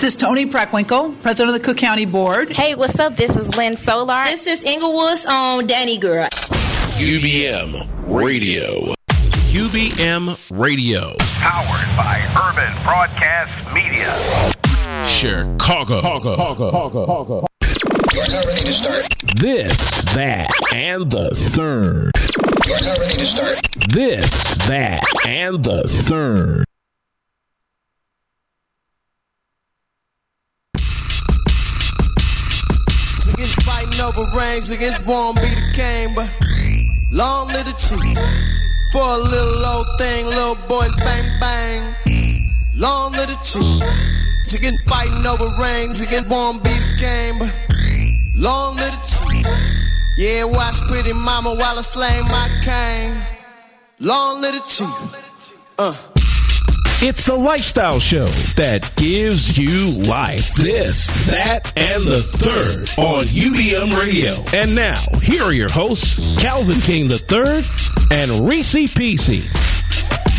This is Toni Preckwinkle, president of the Cook County Board. Hey, what's up? This is Lynn Solar. This is Inglewood's on Danny Girl. UBM Radio. UBM Radio. Powered by Urban Broadcast Media. Chicago. You're not ready to start. This, that, and the third. You're not ready to start. This, that, and the third. Over rings, against won't be the king, but long live the chief. For a little old thing, little boys bang bang. Long live the chief. Against fighting over rings, against won't be the king, but long live the chief. Yeah, watch pretty mama while I slay my cane. Long live the chief. Uh. It's the lifestyle show that gives you life. This, that, and the third on UBM Radio. And now, here are your hosts, Calvin King III and Reese PC.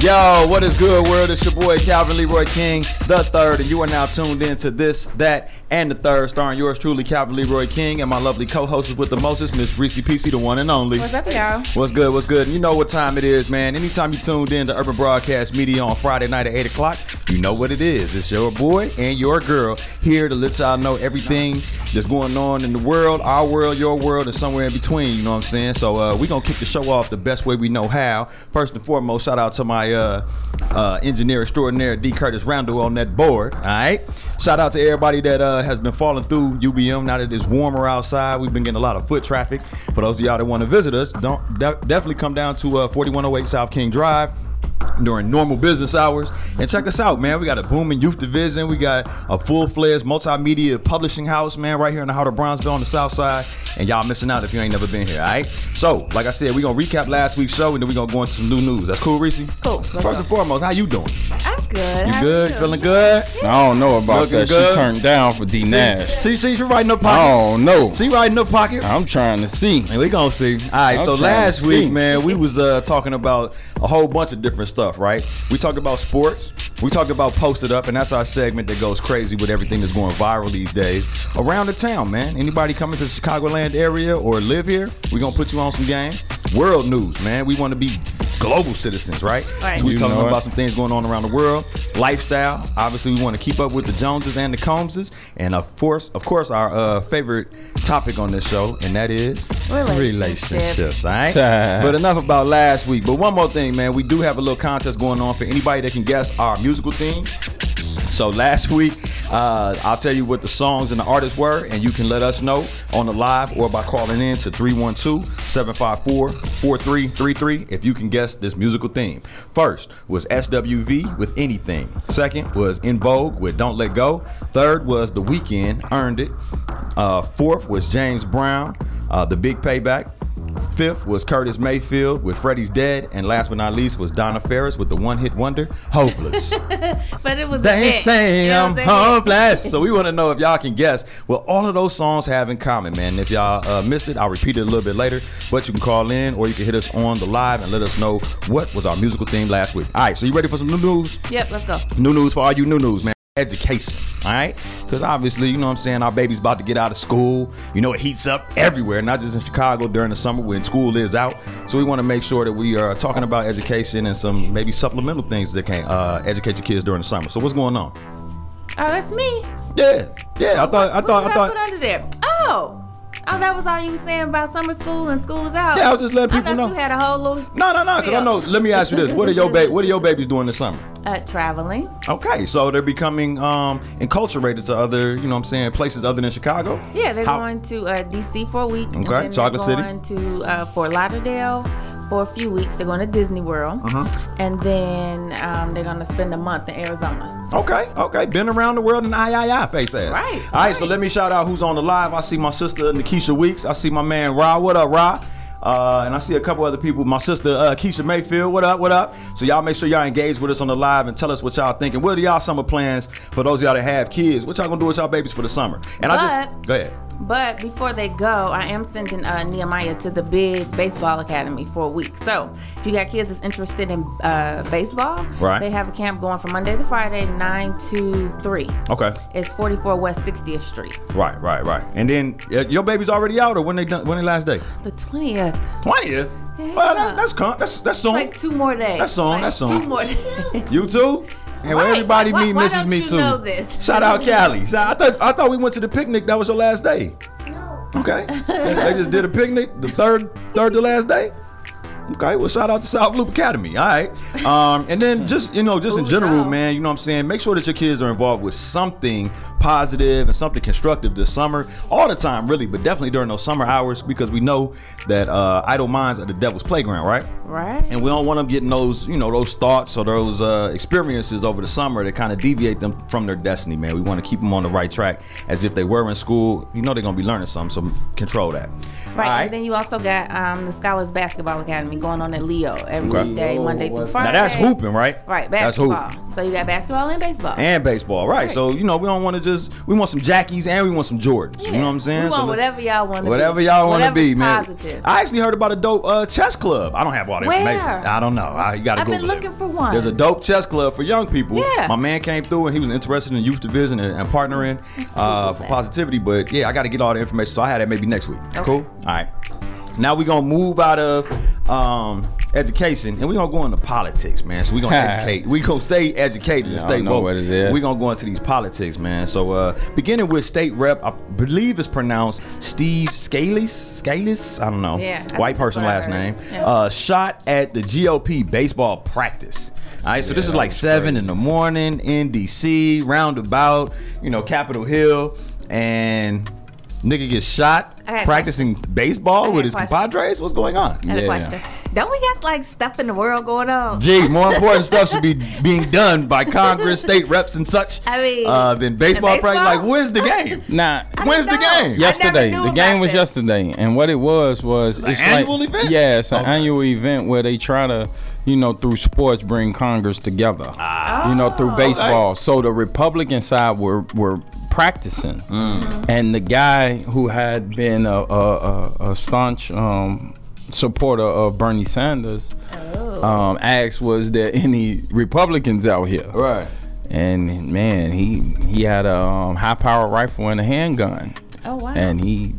Yo, what is good, world? It's your boy Calvin Leroy King, the third, and you are now tuned in to this, that, and the third, starring yours truly, Calvin Leroy King, and my lovely co-hostess with the mostest, Miss Reese PC, the one and only. What's up, y'all? What's good? What's good? And you know what time it is, man. Anytime you tuned in to Urban Broadcast Media on Friday night at 8 o'clock, you know what it is. It's your boy and your girl here to let y'all know everything that's going on in the world, our world, your world, and somewhere in between. You know what I'm saying? So uh, we're going to kick the show off the best way we know how. First and foremost, shout out to my uh, uh, engineer extraordinaire, D. Curtis Randall, on that board. All right. Shout out to everybody that uh, has been falling through UBM now that it's warmer outside. We've been getting a lot of foot traffic. For those of y'all that want to visit us, don't de- definitely come down to uh, 4108 South King Drive during normal business hours and check us out man we got a booming youth division we got a full-fledged multimedia publishing house man right here in the heart of Bronzeville on the south side and y'all missing out if you ain't never been here all right so like i said we gonna recap last week's show and then we gonna go into some new news that's cool reese Cool. First go. and foremost how you doing I'm good. you How good you? feeling good I don't know about Looking that. good? She turned down for D Nash. see see she right in the I pocket don't know. see right in the pocket I'm trying to see. And we gonna see. All right. I'm so last week, see. man, we was uh, talking about a whole bunch of different stuff, right? We talked about sports. We talked about posted up, and that's our segment that goes crazy with everything that's going viral these days around the town, man. Anybody coming to the Chicagoland area or live here, we gonna put you on some game. World news, man. We want to be global citizens, right? Right. So we You talking about some things going on around the world. Lifestyle. Obviously, we want to keep up with the Joneses and the Combses, and of course, of course, our uh, favorite topic on this show, and that is Relationships. relationships. All right. but enough about last week. But one more thing, man. We do have a little contest going on for anybody that can guess our musical theme. So last week, uh, I'll tell you what the songs and the artists were, and you can let us know on the live or by calling in to 312-754-4333 if you can guess this musical theme. First was SWV with Anything. Second was En Vogue with Don't Let Go. Third was The Weeknd, Earned It. Uh, fourth was James Brown, uh, The Big Payback. Fifth was Curtis Mayfield with Freddie's Dead, and last but not least was Dionne Farris with the one-hit wonder "Hopeless." But it was a They say I'm hopeless. so we want to know if y'all can guess what all of those songs have in common, man. If y'all uh, missed it, I'll repeat it a little bit later. But you can call in or you can hit us on the live and let us know what was our musical theme last week. All right, so you ready for some new news? Yep, let's go. New news for all you new news, man. Education, all right? Because obviously, you know what I'm saying, our baby's about to get out of school. You know, it heats up everywhere, not just in Chicago during the summer when school is out. So we want to make sure that we are talking about education and some maybe supplemental things that can uh, educate your kids during the summer. So what's going on? Oh, that's me. Yeah, yeah. I thought, I thought, What thought, did I I, thought. put under there? Oh. Oh, that was all you were saying about summer school and school is out. Yeah, I was just letting people I thought know. you had a whole little No, no, no. Because I know. Let me ask you this: What are your ba- What are your babies doing this summer? uh, traveling. Okay, so they're becoming um enculturated to other, you know, what I'm saying, places other than Chicago. Yeah, they're How- going to uh, DC for a week. and Okay, Chocolate City. they're going to uh, Fort Lauderdale for a few weeks. They're going to Disney World, Uh-huh. and then um, they're going to spend a month in Arizona. Okay, okay. Been around the world in I, I, I face ass. Right, All right, so let me shout out who's on the live. I see my sister Nikisha Weeks. I see my man Ra. What up, Ra? Uh, and I see a couple other people. My sister uh, Keisha Mayfield. What up? What up? So y'all make sure y'all engage with us on the live and tell us what y'all thinking. What are y'all summer plans for those of y'all that have kids? What y'all gonna do with y'all babies for the summer? And I just go ahead. But before they go, I am sending uh, Nehemiah to the big baseball academy for a week. So if you got kids that's interested in uh, baseball, Right. they have a camp going from Monday to Friday, 9 to 3. Okay. It's 44 West 60th Street. Right, right, right. And then uh, your baby's already out, or when they done? When they last day? The 20th. Twentieth. Yeah. Well, that, that's con- that's that's soon. Like two more days. That's on, Like that's on. Two more days. you too. And when Right, everybody why- meet why Mrs. don't Me you too. know this? Shout out Cali. Shout- I thought I thought we went to the picnic. That was your last day. No. Okay. they, they just did a picnic. The third third to last day. Okay, well, shout out to South Loop Academy. All right. Um, and then just, you know, just in general, wow. man, you know what I'm saying? Make sure that your kids are involved with something positive and something constructive this summer. All the time, really, but definitely during those summer hours because we know that uh, idle minds are the devil's playground, right? right. and we don't want them getting those you know those thoughts or those uh, experiences over the summer that kind of deviate them from their destiny man we want to keep them on the right track as if they were in school you know they're gonna be learning something so control that Right, All and then you also got um, the Scholars Basketball Academy going on at Leo every Okay. day, Monday through Friday. now that's hooping right Right, that's basketball. hooping So you got basketball and baseball. and baseball right. Right. so you know we don't want to just we want some jackies and we want some jordans you know what i'm saying We want let's- whatever y'all want to Whatever be. y'all want to be, man. Positive. I actually heard about a dope uh, chess club. I don't have all the Where? information. I don't know. I, you gotta I've been Google looking it. for one. There's a dope chess club for young people. Yeah. My man came through and he was interested in youth division and, and partnering uh, for positivity. But yeah, I got to get all the information. So I had that maybe next week. Okay. Cool. All right. Now we're gonna move out of um, education and we're gonna go into politics, man. So we're gonna educate. we gonna stay educated and Y'all stay know woke. what it is. We're gonna go into these politics, man. So uh, beginning with state rep, I believe it's pronounced Steve Scalise. Scalise? I don't know. Yeah, I White think person that's last what I name. heard. Yeah. Uh, shot at the GOP baseball practice. All right, so this Yeah, is like was seven crazy. in the morning in DC, roundabout, you know, Capitol Hill, and nigga gets shot I had a practicing baseball had with his question. compadres. What's going on? I had a Yeah. question. Don't we got like stuff in the world going on? Gee, more important stuff should be being done by Congress, state reps, and such I mean, uh, than baseball, and practice. Like, when's the game? Nah, When's the game? yesterday. The game was this. yesterday, and what it was was an it's annual like, event? Yeah, it's an Okay. annual event where they try to, you know, through sports bring Congress together. You know, through baseball. So the Republican side were were practicing, and the guy who had been a, a, a, staunch um, supporter of Bernie Sanders. Um, asked, was there any Republicans out here? Right. And man, he he had a um, high power rifle and a handgun, Oh wow. and he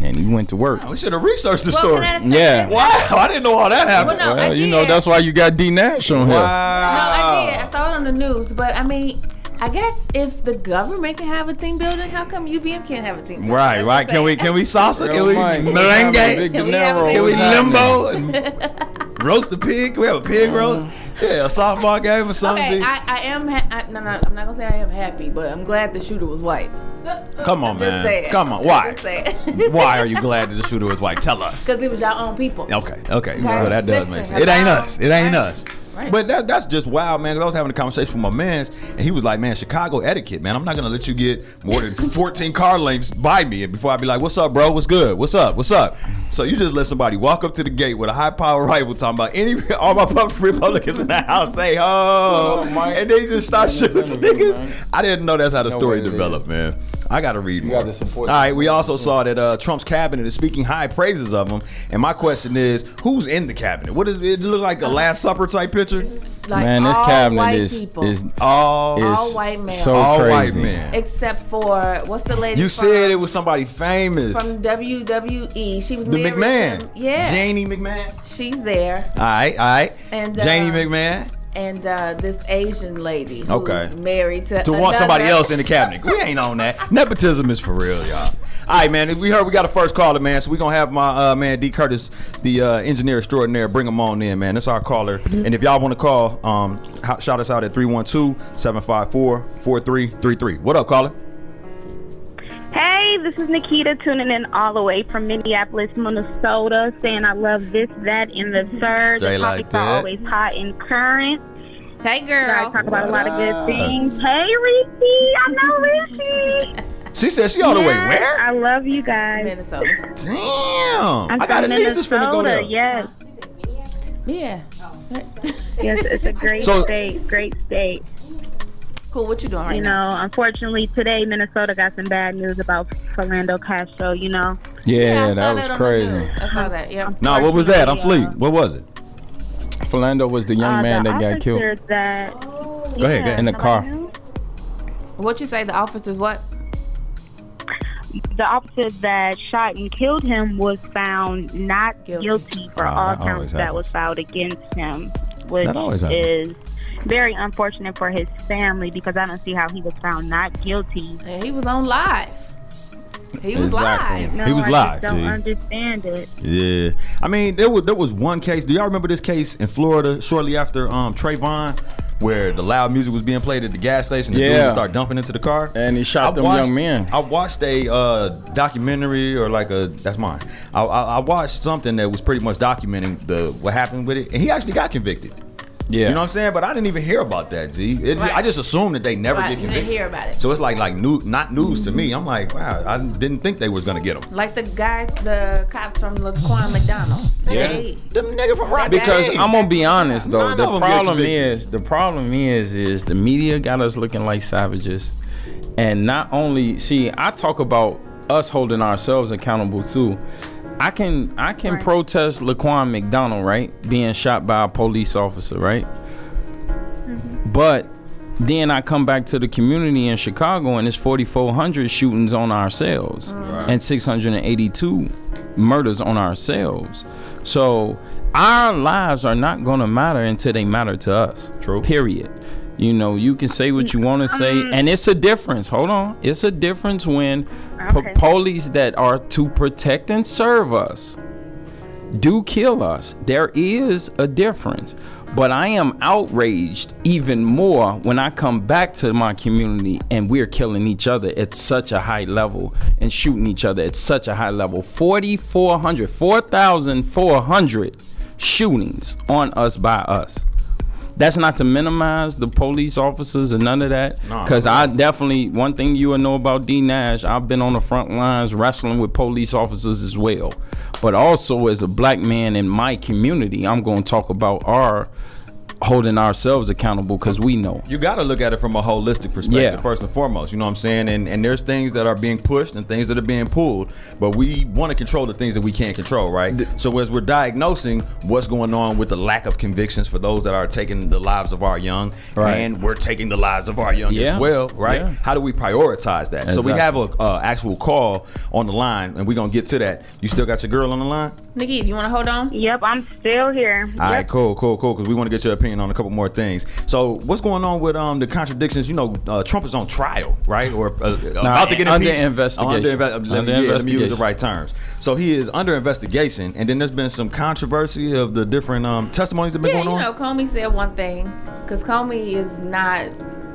and he went to work. We should have researched the well, story. say Yeah. Wow, I didn't know all that happened. Well, no, Well, you know that's why you got D Nash on here. No, I did. I saw it on the news, but I mean, I guess if the government can have a team building, how come UBM can't have a team building? Right, I'm right. Can we can we salsa? Can we Mike, what's happening? Big merengue? Can we De have a Niro, big Can we limbo and roast the pig? Can we have a pig uh-huh. roast? Yeah, a softball game or something. Okay, I, I am. Ha- I, no, no, I'm not gonna say I am happy, but I'm glad the shooter was white. Come on, man. saying. Come on. Why? Why are you glad that the shooter was white? Tell us. Because it was your own people. Okay, okay. Well, that does Listen, make sense. It ain't us. It ain't Right. us. Right. But that, that's just wild, man. 'cause I was having a conversation with my man's, and he was like, "Man, Chicago etiquette, man. I'm not gonna let you get more than 14 car lengths by me, and before I be like, "What's up, bro? What's good? What's up? What's up?" So you just let somebody walk up to the gate with a high power rifle, talking about any all my Republicans in the house say, "Oh," and they just start shooting niggas. I didn't know that's how the story developed, man. I gotta read You more. gotta support All right, we also saw that uh, Trump's cabinet is speaking high praises of him, and my question is, who's in the cabinet? What is it? Look like a Last Supper type picture? Like Man, this cabinet is people, is All, is All white males. so all white men. except for what's the lady? You from, said it was somebody famous. from WWE. She was the McMahon. to- yeah, Janie McMahon. she's there, All right, all right. And, uh, Janie McMahon. And uh, this Asian lady Okay. married to To want somebody else in the cabinet. We ain't on that. Nepotism is for real, y'all. All right, man. We heard we got a first caller, man. So we gonna have my uh, man D Curtis, the uh, engineer extraordinaire, bring him on in, man. That's our caller. And if y'all want to call, um, shout us out at 312-754-4333. What up, caller? Hey, this is Nikita tuning in all the way from Minneapolis, Minnesota, saying I love this, that, and the third. Straight the like topics are that. always hot and current. Hey, You girl. guys talk about a lot of good things. Hey, Reese, I know Reese. She said she all the way where? I love you guys. Minnesota. Damn. I'm I got a from niece that's finna go there. Yes, Yeah. yes, it's a great So- state, great state. Cool. What you doing right you now? know, unfortunately today Minnesota got some bad news about Philando Castile. You know, Yeah, I saw that was crazy. news. I saw that. Yeah. Nah, what was that? I'm Unfortunately, asleep. What was it? Philando was the young uh, man the that got killed officer That, Go ahead, go ahead. in the car. What you say? The officers what? The officer that shot and killed him was found not Guilty. guilty, for Oh, all that always counts that was filed against him, which That happens. is very unfortunate for his family because I don't see how he was found not guilty. Yeah, he was on live. He was Exactly. live. No, He was I live, don't G. understand it. Yeah, I mean there was there was one case. Do y'all remember this case in Florida shortly after um Trayvon, where the loud music was being played at the gas station? The dude Yeah. would start dumping into the car, And he shot them watched, young men. I watched a uh, documentary or like a that's mine. I, I, I watched something that was pretty much documenting the what happened with it, and he actually got convicted. Yeah. You know what I'm saying? But I didn't even hear about that, Z. It's, Right. I just assumed that they never Right, get you convicted. didn't hear about it. So it's like like new, not news to me. I'm like, wow, I didn't think they was gonna get them. Like the guys, the cops from Laquan McDonald. They, Them nigga from Rock Because I'm gonna be honest though, None the of 'em get problem is the problem is is the media got us looking like savages, and not only see I talk about us holding ourselves accountable too. I can I can Right. protest Laquan McDonald right being shot by a police officer right, mm-hmm. but then I come back to the community in Chicago and it's 4,400 shootings on ourselves oh. and 682 murders on ourselves. So our lives are not going to matter until they matter to us. True. Period. You know, you can say what you want to say, mm-hmm. and it's a difference. Hold on. It's a difference when police that are to protect and serve us do kill us. There is a difference. But I am outraged even more when I come back to my community and we're killing each other at such a high level and shooting each other at such a high level. 4,400, 4,400 shootings on us by us. That's not to minimize the police officers and none of that. Nah, Because I definitely, one thing you will know about D Nash, I've been on the front lines wrestling with police officers as well. But also, as a black man in my community, I'm going to talk about our holding ourselves accountable because we know. you got to look at it from a holistic perspective Yeah. first and foremost. You know what I'm saying? And and there's things that are being pushed and things that are being pulled, but we want to control the things that we can't control, right? so as we're diagnosing what's going on with the lack of convictions for those that are taking the lives of our young, Right. and we're taking the lives of our young Yeah. as well, right? Yeah. How do we prioritize that? So we have a uh, actual call on the line, and we're gonna get to that. You still got your girl on the line? Nikki, you want to hold on? Yep, I'm still here. All right, Yep. cool, cool, cool. Because we want to get your opinion on a couple more things. So, what's going on with um the contradictions? You know, uh, Trump is on trial, right, or uh, about to get under impeached? investigation. Oh, under, inve- let me- Under yeah, let me use the right terms. So he is under investigation, and then there's been some controversy of the different um testimonies that have been Yeah, going you on. know, Comey said one thing because Comey is not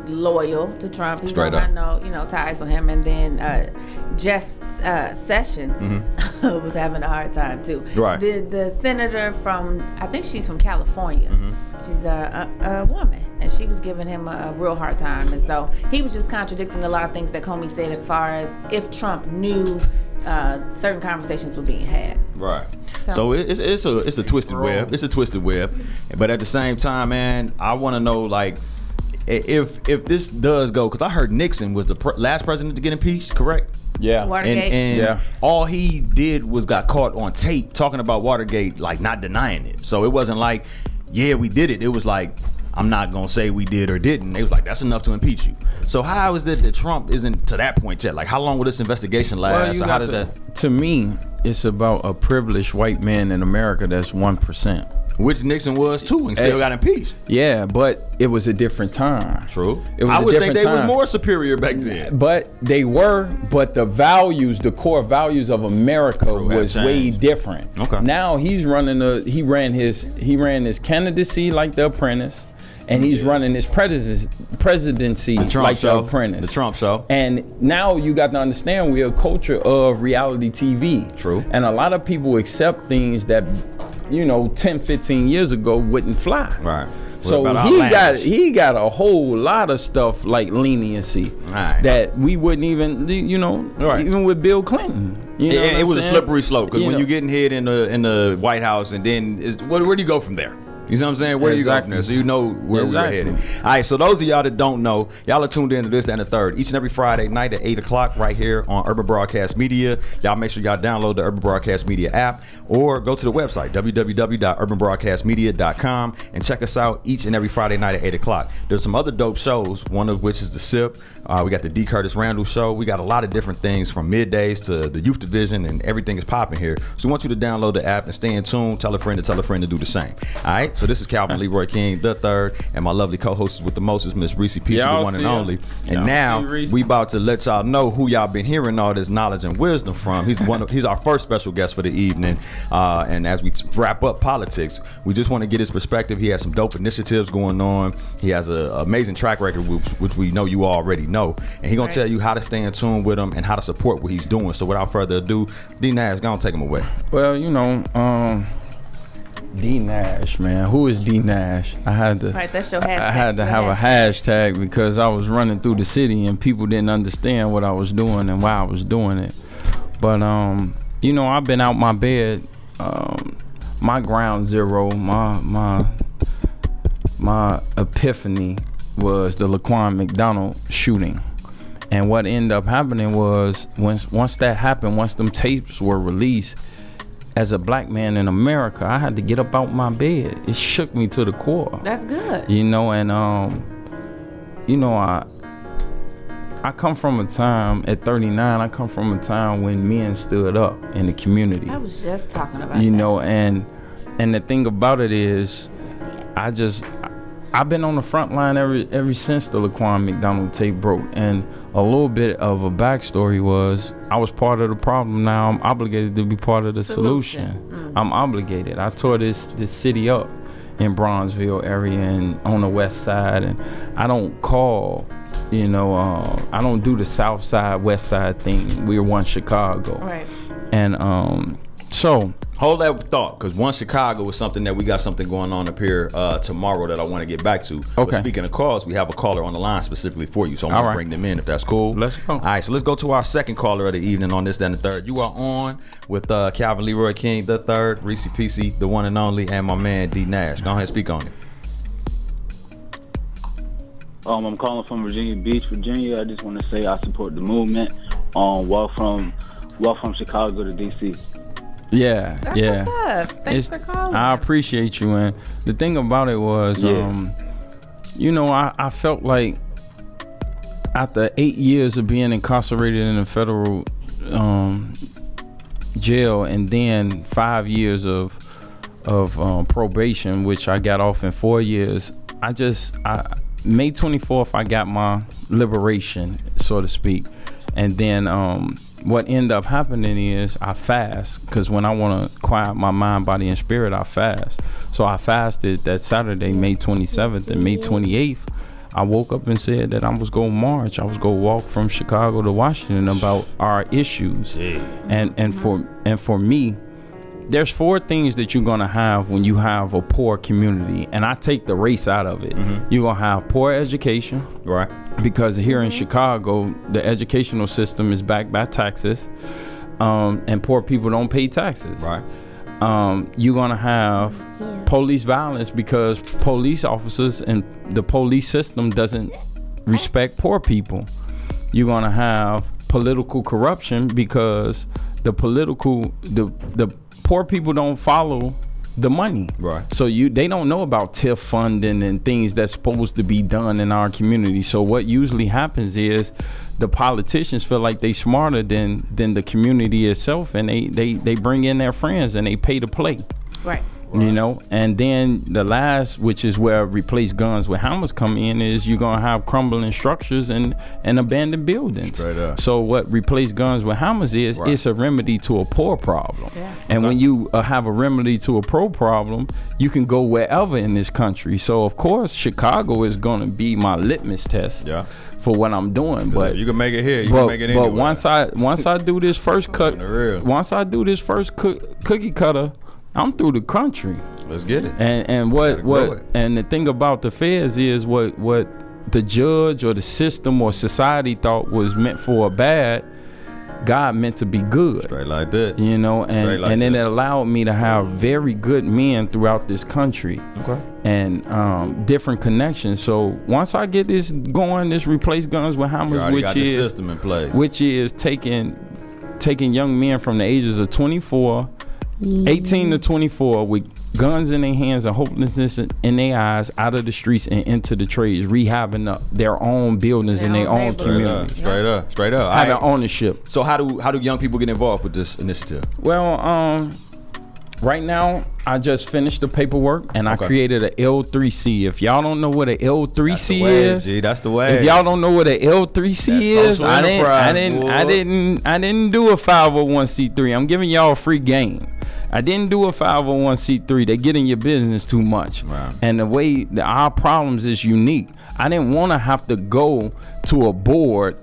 loyal to Trump. He Straight don't up. have no, you know, ties with him. And then uh, Jeff uh, Sessions was having a hard time too. Mm-hmm. Right. The the senator from, I think she's from California. Mm-hmm. She's a, a, a woman, and she was giving him a, a real hard time. And so he was just contradicting a lot of things that Comey said as far as if Trump knew uh, certain conversations were being had. Right. So- So it- it's, it's a it's a twisted web. It's a twisted web. But at the same time, man, I want to know like i- if if this does go because I heard Nixon was the pr- last president to get impeached. Correct. Yeah. Watergate. and Yeah. all he did was got caught on tape talking about Watergate, like not denying it. So it wasn't like, yeah, we did it. It was like, I'm not gonna say we did or didn't. It was like that's enough to impeach you. So how is it that Trump isn't to that point yet? Like how long will this investigation last? you or how does the- that? To me, it's about a privileged white man in America that's 1%. Which Nixon was too, and still Hey. got impeached. Yeah, but it was a different time. True. It was I would think they was time. more superior back then. But they were, but the values, the core values of America True, was way different. Okay. Now he's running a he ran his he ran his candidacy like the apprentice, and he's running his president, presidency The Trump like show. the apprentice. The Trump show. And now you got to understand we're a culture of reality TV. True. And a lot of people accept things that, you know, 10, 15 years ago wouldn't fly. Right. So What he got he got a whole lot of stuff like leniency Right. that we wouldn't even you know Right. even with Bill Clinton. You know it, it was a slippery slope because when know. you getting hit in the in the White House and then is where, where do you go from there? You know what I'm saying? Where do you go? So you know where Exactly. we were headed. All right, so those of y'all that don't know, y'all are tuned in to this and the third each and every Friday night at 8 o'clock right here on Urban Broadcast Media. Y'all make sure y'all download the Urban Broadcast Media app or go to the website, www.urbanbroadcastmedia.com, and check us out each and every Friday night at 8 o'clock. There's some other dope shows, one of which is The SIP. Uh, we got the D. Curtis Randall show. We got a lot of different things from middays to the youth division, and everything is popping here. So we want you to download the app and stay in tune. Tell a friend to tell a friend to do the same. All right, so this is Calvin Leroy King, the third, and my lovely co-host with the most is Miss Reese Peace, the one and only. And Y'all now we about to let y'all know who y'all been hearing all this knowledge and wisdom from. He's one. Of, he's our first special guest for the evening. Uh, and as we t- wrap up politics, we just want to get his perspective. He has some dope initiatives going on. He has an amazing track record, which, which we know you already know. And he gonna Right. tell you how to stay in tune with him and how to support what he's doing. So without further ado, D Nash, gonna take him away. Well, you know, um, D Nash, man. Who is D Nash? I had to. Right, that's your I- I had to have a hashtag because I was running through the city and people didn't understand what I was doing and why I was doing it. But um, you know, I've been out my bed. Um, my ground zero, my my my epiphany was the Laquan McDonald shooting. And what ended up happening was once once that happened, once them tapes were released, as a black man in America, I had to get up out my bed. It shook me to the core. That's good. You know, and um, you know, I I come from a time at 39. I come from a time when men stood up in the community I was just talking about you that. know and and the thing about it is i just i've been on the front line ever ever since the laquan mcdonald tape broke. And a little bit of a backstory was i was part of the problem. Now i'm obligated to be part of the solution, Solution. i'm obligated. I tore this this city up in bronzeville area and on the west side. And i don't call you know uh, i don't do the south side west side thing. We're one chicago. Right. and um so Hold that thought, because one Chicago is something that we got something going on up here uh, tomorrow that I want to get back to. But Okay. speaking of calls, we have a caller on the line specifically for you, so I'm All gonna right. bring them in if that's cool. Let's go. All right, so let's go to our second caller of the evening on this, then the third. You are on with uh, Calvin Leroy King, the third, Reese PC, the one and only, and my man D Nash. Go ahead, and speak on it. Um, I'm calling from Virginia Beach, Virginia. I just want to say I support the movement. Um, walk from walk from Chicago to DC. Yeah, That's yeah. Thanks It's- for calling. I appreciate you. And the thing about it was, Yeah. um, you know, I, I felt like after eight years of being incarcerated in a federal um, jail and then five years of of um, probation, which I got off in four years, I just I May 24th I got my liberation, so to speak. And then um, what ended up happening is I fast because when I want to quiet my mind, body, and spirit, I fast. So I fasted that Saturday, May 27th, and May 28th. I woke up and said that I was going to march. I was going to walk from Chicago to Washington about our issues. And and for and for me, there's four things that you're gonna have when you have a poor community, and I take the race out of it. You're gonna have poor education, Right. Because here in Chicago, the educational system is backed by taxes, um, and poor people don't pay taxes. Right. Um, you're gonna have police violence because police officers and the police system doesn't respect poor people. You're gonna have political corruption because the political the the poor people don't follow the money. Right. So you they don't know about TIF funding and things that's supposed to be done in our community. So what usually happens is the politicians feel like they smarter than than the community itself and they they they bring in their friends and they pay to play Right. You know and then the last which is where replace guns with hammers come in is you're gonna have crumbling structures and and abandoned buildings Straight up. so what replace guns with hammers is Right. it's a remedy to a poor problem Yeah. and when you uh, have a remedy to a pro problem you can go wherever in this country so of course chicago is gonna be my litmus test Yeah. for what i'm doing but you can make it here. You but, can make it anywhere. but once I once I do this first cut, once I do this first cook, cookie cutter, I'm through the country. Let's get it. And and what what and the thing about the feds is what what the judge or the system or society thought was meant for a bad, God meant to be good. Straight like that. You know, and like and then it allowed me to have very good men throughout this country. Okay. And um, different connections. So once I get this going, this replace guns with hammers, which got the is system in place. which is taking taking young men from the ages of 24 18 to 24 with guns in their hands and hopelessness in- in their eyes out of the streets and into the trades rehabbing up their own buildings in their own Straight up, community straight up, straight up. having All right. ownership So how do how do young people get involved with this initiative? well um right now i just finished the paperwork and i Okay. created a l3c if y'all don't know what a l3c That's the way, is G. That's the way. If y'all don't know what an L3C is, I didn't, I didn't, I didn't, I didn't do a 501c3. I'm giving y'all a free game. I didn't do a 501c3. They get in your business too much, and the way the, our problems is unique. I didn't want to have to go to a board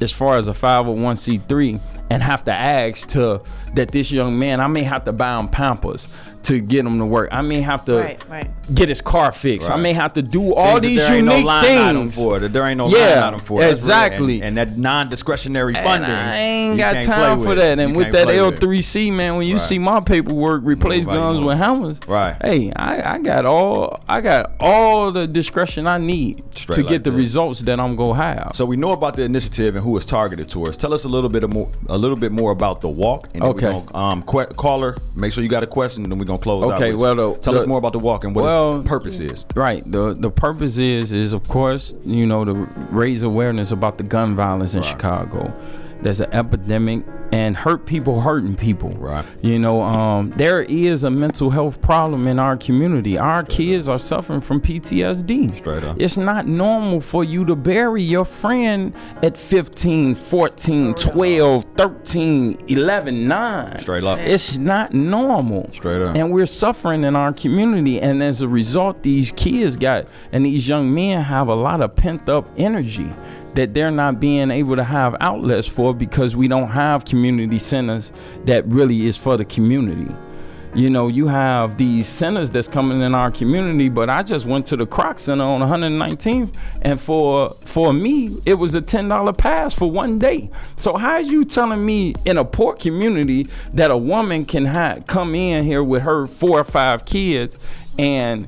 as far as a 501c3 and have to ask to that this young man. I may have to buy him Pampers to get him to work. I may have to Right, right. get his car fixed. I may have to do all Things these unique no line things. item for it. that There ain't no Yeah, line item for it. That's real. exactly. And, and that non-discretionary And funding. I ain't got time for with. that. And You with that. L3C, man, when you Right. see my paperwork replace Nobody guns knows. with hammers, Right. Hey, I, I got all I got all the discretion I need Straight to like get the that. results that I'm gonna have. So we know about the initiative and who it's targeted towards. Tell us a little bit of more, a little bit more about the walk. And then Okay. We're gonna, um, que- caller, make sure you got a question, and then we're gonna close out. Okay, well, the- tell the- us more about the walk and what well, its purpose is. Right. The the purpose is is of course, you know, to raise awareness about the gun violence in Chicago. There's an epidemic and hurt people hurting people. Right. You know, um, there is a mental health problem in our community. Our kids are suffering from PTSD. Straight up. It's not normal for you to bury your friend at 15, 14, 12, 13, 11, 9. Straight up. It's not normal. Straight up. And we're suffering in our community. And as a result, these kids got, and these young men have a lot of pent up energy that they're not being able to have outlets for because we don't have community centers that really is for the community. You know, you have these centers that's coming in our community, but I just went to the Kroc Center on 119th, and for for me, it was a ten dollar pass for one day. So how is you telling me in a poor community that a woman can ha- come in here with her four or five kids and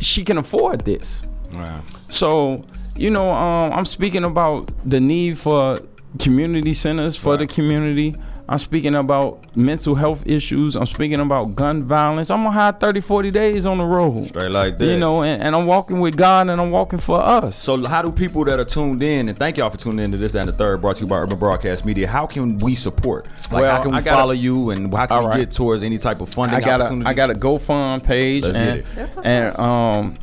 she can afford this? Right. So, you know, um, I'm speaking about the need for community centers for the community. I'm speaking about mental health issues. I'm speaking about gun violence. I'm gonna have 30, 40 days on the road. Straight like that. You know, and, and I'm walking with God and I'm walking for us. So how do people that are tuned in and thank y'all for tuning in to this and the third brought to you by Urban Broadcast Media? How can we support? Like Well, how can we I gotta- follow you and how can All we right. get towards any type of funding I got a opportunities? I got a GoFund page Let's get and it. And um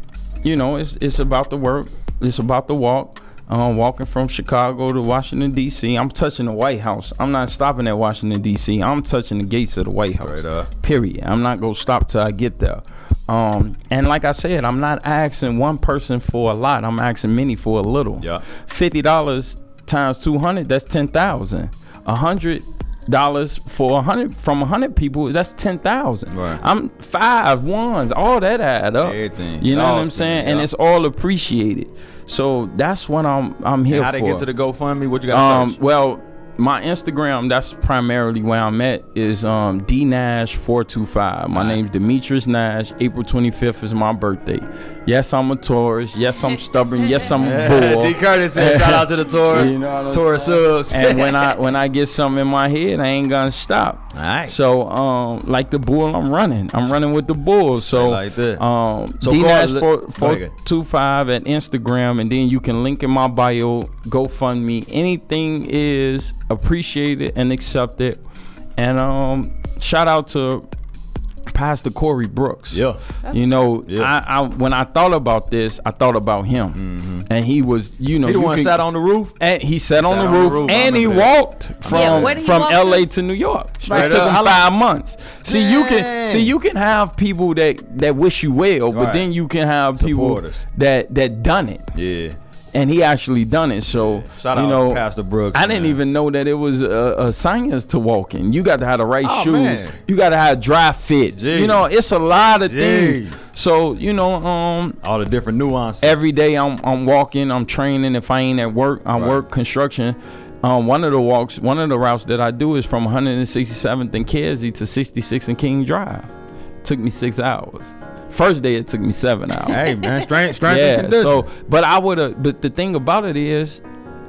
you know it's it's about the work. It's about the walk. Um, I'm walking from Chicago to Washington D.C. I'm touching the White House. I'm not stopping at Washington D.C. I'm touching the gates of the White House. Straight up. Period. I'm not gonna stop till I get there. Um, and like I said, I'm not asking one person for a lot. I'm asking many for a little. Yeah. Fifty dollars times two hundred. That's ten thousand. A hundred dollars for a hundred from a hundred people. That's ten thousand. Right. I'm five ones. All that add up. Everything. You know what I'm saying? And it's all appreciated. So that's what I'm I'm here And how for. they get to the GoFundMe? What you got? Um, search? well, my Instagram, that's primarily where I'm at, is um, dnash425. My name's Demetrius Nash. April 25th is my birthday. Yes, I'm a Taurus. Yes, I'm stubborn. Yes, I'm a bull. D. Curtis shout out to the Taurus. You know Taurus subs. and when I when I get something in my head, I ain't gonna stop. All right. So um, like the bull, I'm running. I'm running with the bull. So Like that. um, So D Nash four four two five at Instagram, and then you can link in my bio. GoFundMe. Anything is appreciated and accepted. And um, shout out to Pastor Corey Brooks. Yeah. You know, Yeah. I, I when I thought about this, I thought about him, and he was, you know, Mm-hmm. He the you one can- sat on the roof. and he sat, on, sat the on the roof, roof, and he walked from Yeah, he from walk L.A. to? to New York. Straight it took up. him I like- five months. See, you can see you can have people that that wish you well, but Right. then you can have people that that done it, Yeah. And he actually done it. So Shout you out know, to Pastor Brooks. I didn't even know that it was a, a science to walking. You got to have the right Oh, shoes. man. You got to have dry fit. You know, it's a lot of things. So you know, um, all the different nuances. every day I'm I'm walking, I'm training. If I ain't at work, I Right. work construction. Um, one of the walks, one of the routes that I do is from 167th and Kedzie to 66th and King Drive. took me six hours. First day it took me seven hours. Hey man, strength, strength and yeah. condition. So, but I would have. But the thing about it is,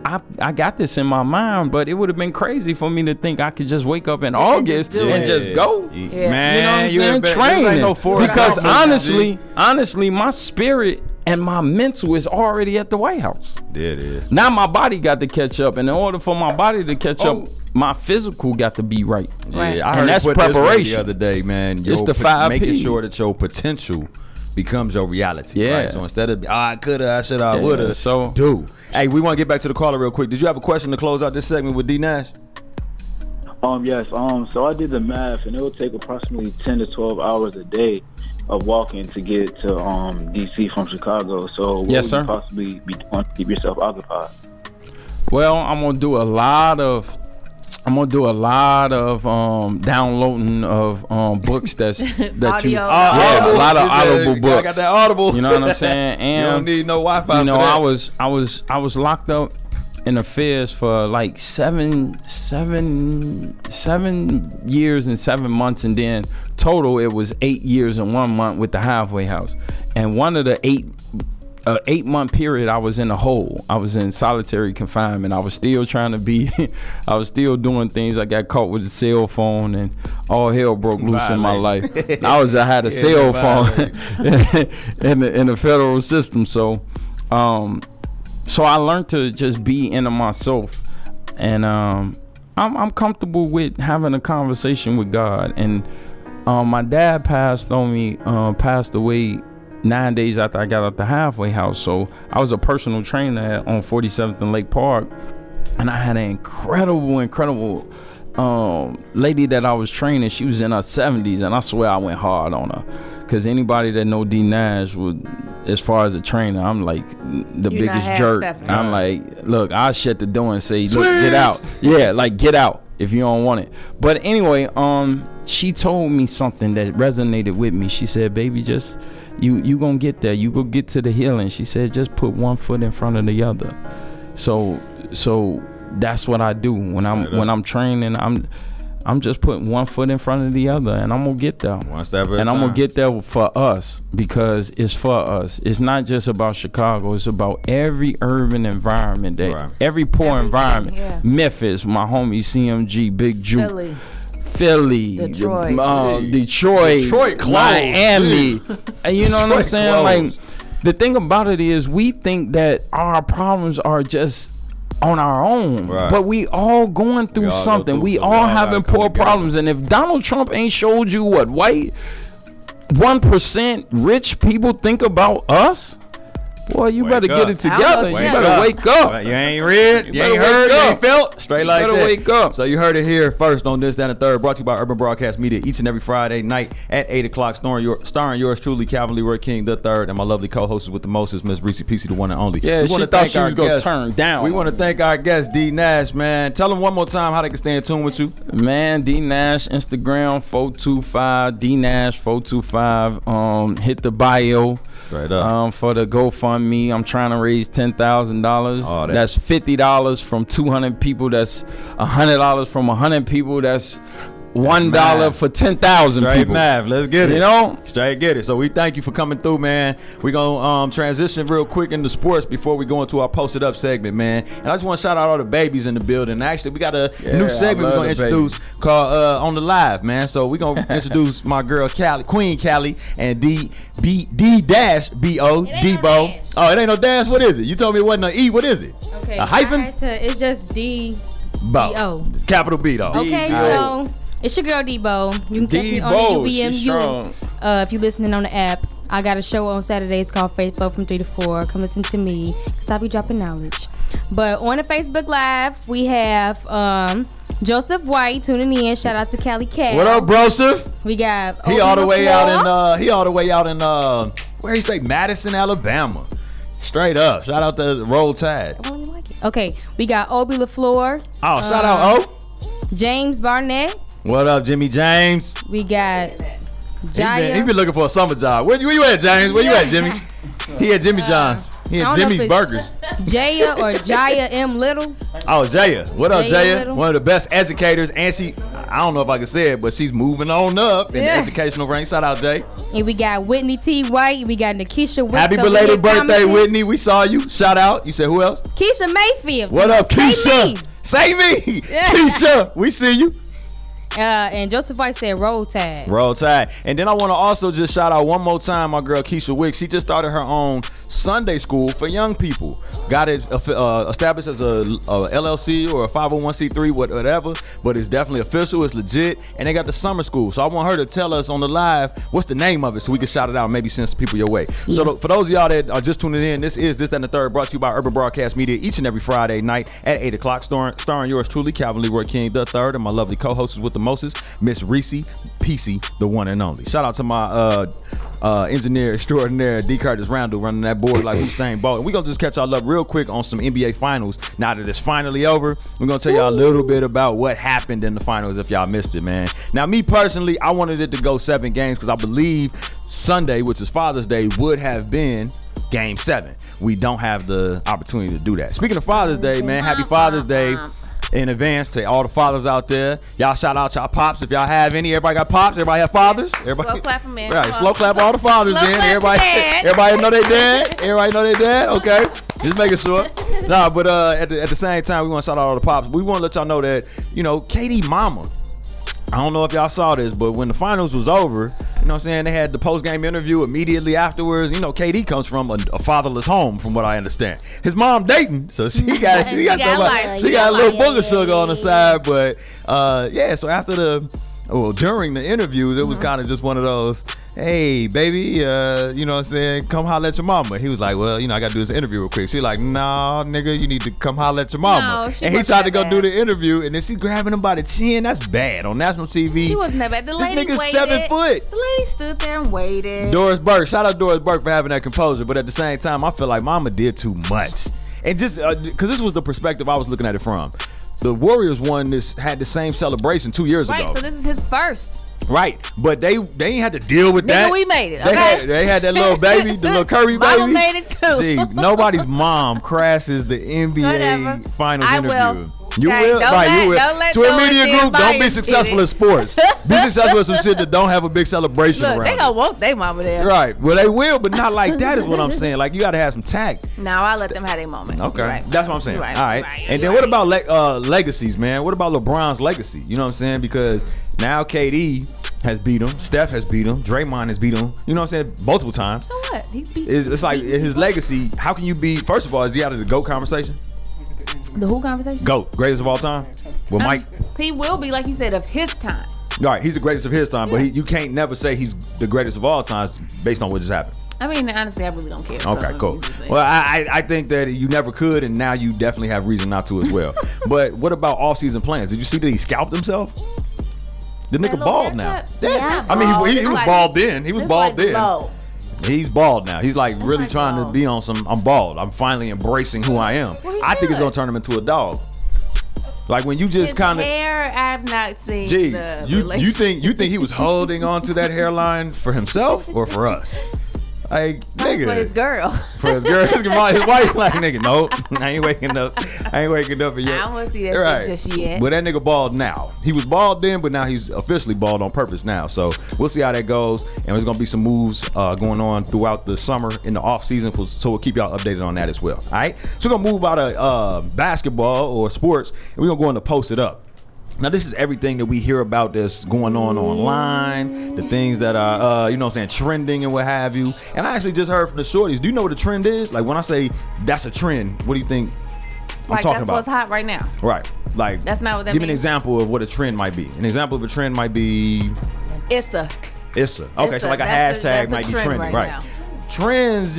I I got this in my mind, but it would have been crazy for me to think I could just wake up in August do and it. just go. Yeah. Yeah. Man, You know what I'm you saying? ain't been- Training. this ain't no because Gump honestly, G. honestly, my spirit and my mental is already at the White House. Yeah, it is. Now my body got to catch up, and in order for my body to catch Oh. up, my physical got to be right. Right. Yeah, I And heard that's you put this way preparation. the other day, man. It's Your the pot- five making Ps. sure that your potential becomes your reality. Yeah. Right? So instead of oh, I coulda, I shoulda, I Yeah, woulda. so- do. Hey, we want to get back to the caller real quick. Did you have a question to close out this segment with D Nash? Um, yes. Um, so I did the math, and it would take approximately ten to twelve hours a day of walking to get to um DC from Chicago. So what Yes, would sir. you possibly be doing to keep yourself occupied? Well, I'm gonna do a lot of. I'm gonna do a lot of um, downloading of um, books that's that you Audio. yeah a lot of He said, audible I got that audible. You know what I'm saying? And you And don't need no Wi-Fi. you know, for that. I was I was I was locked up in affairs for like seven seven seven years and seven months, and then total it was eight years and one month with the halfway house. And one of the eight uh, eight month period I was in a hole. I was in solitary confinement. I was still trying to be I was still doing things. I got caught with a cell phone and all hell broke loose in my life. I was I had a Yeah, cell phone in the in the federal system. So um so I learned to just be into myself. And um I'm I'm comfortable with having a conversation with God. And um my dad passed on me uh, passed away nine days after I got out the halfway house. So I was a personal trainer on 47th and Lake Park. And I had an incredible incredible um lady that I was training. She was in her 70s and I swear I went hard on her because anybody that know D Nash would as far as a trainer I'm like the You're biggest jerk. half-stepping. I'm like look I'll shut the door and say look get out. Yeah like get out if you don't want it. But anyway um she told me something that resonated with me. She said baby just you you gonna get there. You go get to the healing. She said just put one foot in front of the other. So so that's what I do when I'm up. when I'm training. I'm I'm just putting one foot in front of the other and I'm gonna get there One step at a and I'm time. gonna get there for us because it's for us. It's not just about Chicago. It's about every urban environment that Right. every poor Everything, environment. yeah. Memphis, my homie CMG, Big Juke, Philly. Philly, Detroit. uh, Detroit, Detroit closed. Miami. and you know what I'm Detroit saying? closed. Like the thing about it is we think that our problems are just on our own, Right. but we all going through all something. through we something. all all having poor together. problems, and if Donald Trump ain't showed you what white one percent rich people think about us, boy, you Wake better up. get it together. You better up. wake up. You ain't read, you, You ain't heard, wake you ain't up. felt. Straight like better that. wake up. So you heard it here first on this, that, and the third. Brought to you by Urban Broadcast Media each and every Friday night at 8 o'clock. Starring, your, starring yours truly, Calvin Leroy King the third, and my lovely co-hosts with the mostest, Miss Reese PC, the one and only. Yeah, We she wanna thought thank she our was gonna guest. turn down We want to thank our guest, D Nash, man. Tell them one more time how they can stay in tune with you. Man, D Nash, Instagram, 425, D Nash, 425. Um, hit the bio. Straight up. Um, for the GoFundMe. I'm trying to raise ten thousand dollars. Oh, that- That's fifty dollars from two hundred people. That's hundred dollars from hundred people. That's one dollar for ten thousand Straight people. math. Let's get it. You know? Straight get it. So we thank you for coming through, man. we going to um, transition real quick into sports before we go into our posted up segment, man. And I just want to shout out all the babies in the building. Actually, we got a Yeah, new segment we're going to the introduce called uh, On the Live, man. So we're going to introduce my girl, Callie, Queen Callie, and D, B, D dash B O, It ain't no Debo. oh, it ain't no dash? What is it? You told me it wasn't an E. What is it? Okay. A hyphen? I had to- it's just D. Bo. D-O. Capital B, though. Okay, D-O. so it's your girl Debo. You can catch me on the she's. UBMU. Uh, if you're listening on the app, I got a show on Saturdays called Faithful from 3 to 4. Come listen to me because I'll be dropping knowledge. But on the Facebook Live, we have um, Joseph White tuning in. Shout out to Callie Cat. What up, Broseph? We got He all the way out in uh he all the way out in uh where he say Madison, Alabama. Straight up. Shout out to Roll Tide. Oh, you like it. Okay, we got Obi LaFleur. Oh, shout Uh, out O. James Barnett. What up, Jimmy James? We got He been, he been looking for a summer job. Where, where you at, James? Where you at, Jimmy? He at Jimmy uh, John's. He at Jimmy's Burgers. Jaya or Jaya M. Little. Oh, Jaya. What up, Jaya Jaya? Little. One of the best educators. And she, I don't know if I can say it, but she's moving on up in the educational ranks. Shout out, Jay. And we got Whitney T. White. We got Nikisha Wicks Happy belated birthday, commenting. Whitney. We saw you. Shout out. You said who else? Keisha Mayfield. What up, Say Keisha? me. Say me. Yeah. Keisha, we see you. Uh, and Joseph White said roll tag. Roll Tide. And then I want to also just shout out one more time my girl Keisha Wicks. She just started her own Sunday school for young people. Got it uh, established as a, a LLC or a 501c3, whatever, but it's definitely official. It's legit. And they got the summer school. So I want her to tell us on the live what's the name of it so we can shout it out maybe send some people your way. So th- for those of y'all that are just tuning in, this is This, That, and the Third brought to you by Urban Broadcast Media each and every Friday night at 8 o'clock, starring, starring yours truly, Calvin Leroy King the third, and my lovely co-hosts with the Moses, Miss Reese, PC, the one and only. Shout out to my uh, uh, engineer extraordinaire, D. Curtis Randall, running that board like same boat. And we're going to just catch y'all up real quick on some NBA Finals. Now that it's finally over, we're going to tell y'all a little bit about what happened in the finals if y'all missed it, man. Now, me personally, I wanted it to go seven games because I believe Sunday, which is Father's Day, would have been game seven. We don't have the opportunity to do that. Speaking of Father's Day, man, happy Father's Day in advance to all the fathers out there. Y'all shout out y'all pops if y'all have any. Everybody got pops. Everybody have fathers. Everybody Slow clap 'em in. Right, slow clap all the fathers Slow in. Everybody, everybody know they dad. Everybody know they dad. Okay, just making sure. Nah, but uh, at the, at the same time, we want to shout out all the pops. We want to let y'all know that you know KD Mama. I don't know if y'all saw this, but when the finals was over, you know what I'm saying, they had the post game interview immediately afterwards. You know, KD comes from a, a fatherless home, from what I understand. His mom dating, so she got she got, got she got a little booger sugar on the side. But uh, yeah, so after the well during the interviews, it was Mm-hmm. kind of just one of those. Hey, baby, uh, you know what I'm saying? Come holler at your mama. He was like, Well, you know, I gotta do this interview real quick. She like, Nah, nigga, you need to come holler at your mama. No, she and he wasn't tried to that go do the interview, and then she grabbing him by the chin. That's bad on national TV. He that bad. The This lady nigga's waited. seven foot. The lady stood there and waited. Doris Burke. Shout out Doris Burke for having that composure, but at the same time, I feel like Mama did too much. And just because this was the perspective I was looking at it from. The Warriors won this had the same celebration two years right, ago. Right, so this is his first. right, but they they ain't had to deal with Nigga, that. we made it, They okay? had, they had that little baby, the little Curry Mama baby. made it too. Gee, nobody's mom crashes the NBA Whatever. Finals I interview. will. You Okay, will, right? let- you will. don't let to a media group, don't be successful in sports. be successful with some shit that don't have a big celebration Look, around. they gonna want their mama there. Right. Well, they will, but not like that is what I'm saying. Like you got to have some tact. Now I let them have their moment. Okay, right. that's what I'm saying. Right. All right, right. and then what about le- uh, legacies, man? What about LeBron's legacy? You know what I'm saying? Because now KD has beat him, Steph has beat him, Draymond has beat him. You know what I'm saying? Multiple times. So what? He's beat. It's, it's like his legacy. How can you be? First of all, is he out of the GOAT conversation? The who conversation? GOAT, greatest of all time. Well, Um, Mike. He will be like you said of his time. All right, he's the greatest of his time, but he, you can't never say he's the greatest of all times based on what just happened. I mean, honestly, I really don't care. Okay, so cool. you just say- Well, I, I I think that you never could, and now you definitely have reason not to as well. but what about off-season plans? Did you see that he scalped himself? The nigga bald now. Yeah. Yeah. I mean, he, he, he was like- bald then. He was bald like then. low. He's bald now. He's like oh really like trying to be on some. I'm bald. I'm finally embracing who I am. I think it's gonna turn him into a dog. Like when you just kind of. hair, I've not seen. Gee, the you you think you think he was holding on to that hairline for himself or for us? Like nigga, for his girl? for his girl, his, mom- his wife, like nigga, Nope. I ain't waking up. I ain't waking up yet. I don't want to see that shit just yet. But that nigga bald now. He was bald then, but now he's officially bald on purpose now. So we'll see how that goes. And there's gonna be some moves uh, going on throughout the summer in the off season. So we'll keep y'all updated on that as well. All right. So we're gonna move out of uh, basketball or sports, and we're gonna go into post it up. Now this is everything that we hear about that's going on online, the things that are uh, you know what I'm saying trending and what have you. And I actually just heard from the shorties. Do you know what the trend is? Like when I say that's a trend, what do you think I'm like talking that's about? what's hot right now. Right. Like That's not what that Give me an example of what a trend might be. An example of a trend might be It's a Issa. Okay, It's so like a that's a- hashtag a might be trend trending, right right? now. Trends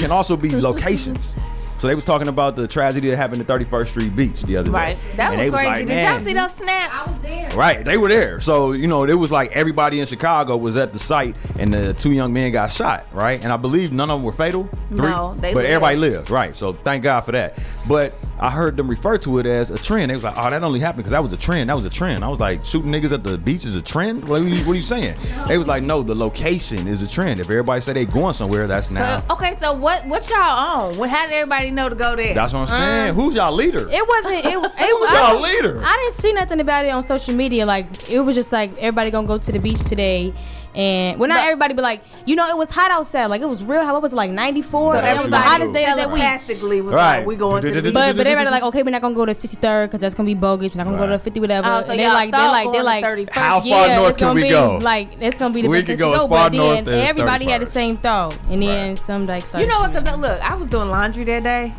can also be locations. So they was talking about the tragedy that happened at 31st Street Beach the other right. day. Right. That And was they crazy. like, Did y'all see those snaps? I was there. Right, they were there. So, you know, it was like everybody in Chicago was at the site and the two young men got shot, right? And I believe none of them were fatal. Three. No, they But lived. everybody lived, right? So thank God for that. But I heard them refer to it as a trend. They was like, oh, that only happened because that was a trend. That was a trend. I was like, shooting niggas at the beach is a trend? What are you, what are you saying? They was like, no, the location is a trend. If everybody say they going somewhere, that's now. So, okay, so what what y'all on? What, how did everybody know to go there. That's what I'm uh-huh. saying. Who's y'all leader? It wasn't. It, it, Who's y'all leader? I didn't see nothing about it on social media. Like it was just like everybody gonna go to the beach today, and well, not everybody, but like you know, it was hot outside. Like it was real hot. What was it like 94? So and it was the hottest day of that week. telepathically was Right. like, we going to the beach. But but everybody like okay, we're not gonna go to 63rd because that's gonna be bogus. We're not gonna go to 50 whatever. Oh, so and they're like they're like they're like to 31st. How far yeah, north it's can gonna we be, go? Like it's gonna be the We best could place go as far But north then as everybody had the same thought, and then some like started You know what? shooting. Because look, I was doing laundry that day,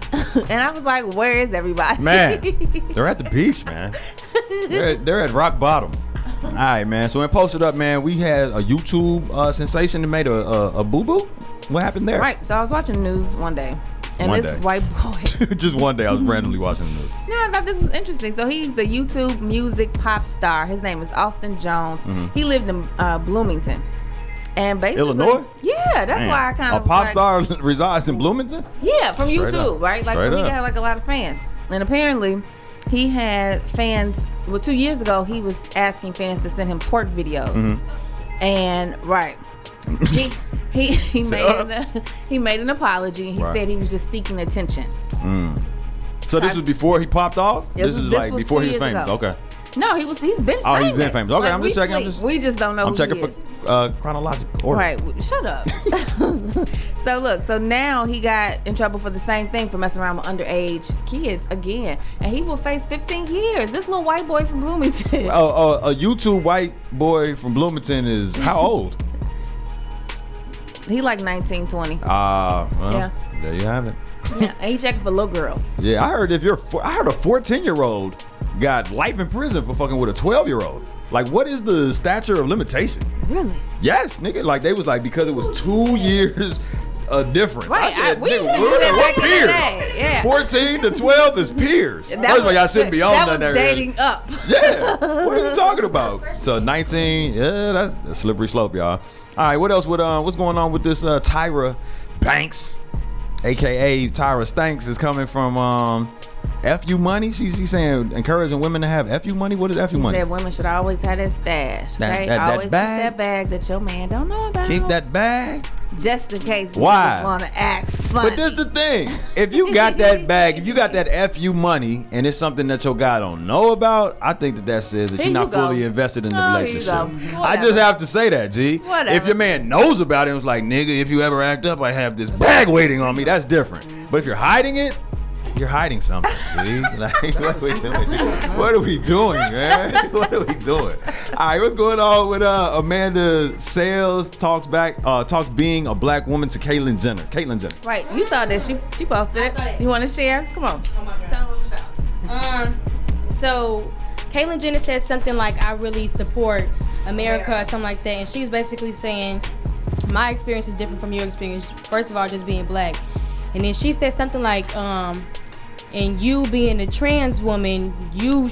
and I was like, "Where is everybody?" Man, they're at the beach, man. They're at rock bottom. All right, man. So when posted up, man, we had a YouTube uh, sensation that made a, a, a boo boo. What happened there? right. So I was watching the news one day, and One this day. white boy. Just one day, I was randomly watching the news. No, I thought this was interesting. So he's a YouTube music pop star. His name is Austin Jones. Mhm. He lived in uh, Bloomington, and basically, Illinois? Yeah, that's Damn. why I kind of a pop like, star resides in Bloomington. Yeah, from Straight YouTube, up. right? Like Straight he up. got like a lot of fans, and apparently he had fans. Well, two years ago, he was asking fans to send him twerk videos, Mhm. and right. he he he made uh. an, he made an apology. He Right. said he was just seeking attention. Mm. So this I- was before he popped off. This was- is this like before he was famous. ago. Okay. No, he was he's been famous. Oh, famous. he's been famous. Okay, Like, I'm just checking. I'm just we just don't know I'm checking he for uh, chronological order. Right. Shut up. so look, so now he got in trouble for the same thing for messing around with underage kids again, and he will face 15 years. This little white boy from Bloomington. Oh, oh, a YouTube white boy from Bloomington is how old? He like 19, 20. Ah, well, Yeah. there you have it. yeah, and he checking for little girls. Yeah, I heard if you're, I heard a 14 year old got life in prison for fucking with a 12 year old. Like, what is the stature of limitation? Really? Yes, nigga. Like they was like because it was two years a difference. I said, I- we nigga, used to do what, that what back peers? yeah. 14 to 12 is peers. That First of all, y'all shouldn't be on that none was that. dating up. Yeah. What are you talking about? So 19, yeah, that's a slippery slope, y'all. All right, what else with uh what's going on with this uh Tyra Banks, aka Tyra Stanks, is coming from um FU money. She's, she's saying encouraging women to have FU money. What is FU He money? said women should always have that stash. That- okay? that- that always bag? keep that bag that your man don't know about. Keep that bag. just in case Why? want to act funny. But this the thing. If you got that bag, if you got that FU money, and it's something that your guy don't know about, I think that that says that Here you're not you fully invested in the Oh, relationship. I just have to say that, G. Whatever. If your man knows about it and was like, nigga, if you ever act up, I have this bag waiting on me, that's different. But if you're hiding it, you're hiding something, G. Like, what are we doing? What are we doing, man? What are we doing? All right, what's going on with uh, Amanda Seales talks back, uh, talks being a black woman to Caitlyn Jenner. Caitlyn Jenner. Right, you saw this. She she posted it. You want to share? Come on. Um, so Caitlyn Jenner said something like, "I really support America" or something like that, and she's basically saying, "My experience is different from your experience. First of all, just being black." And then she said something like, um, and you being a trans woman, you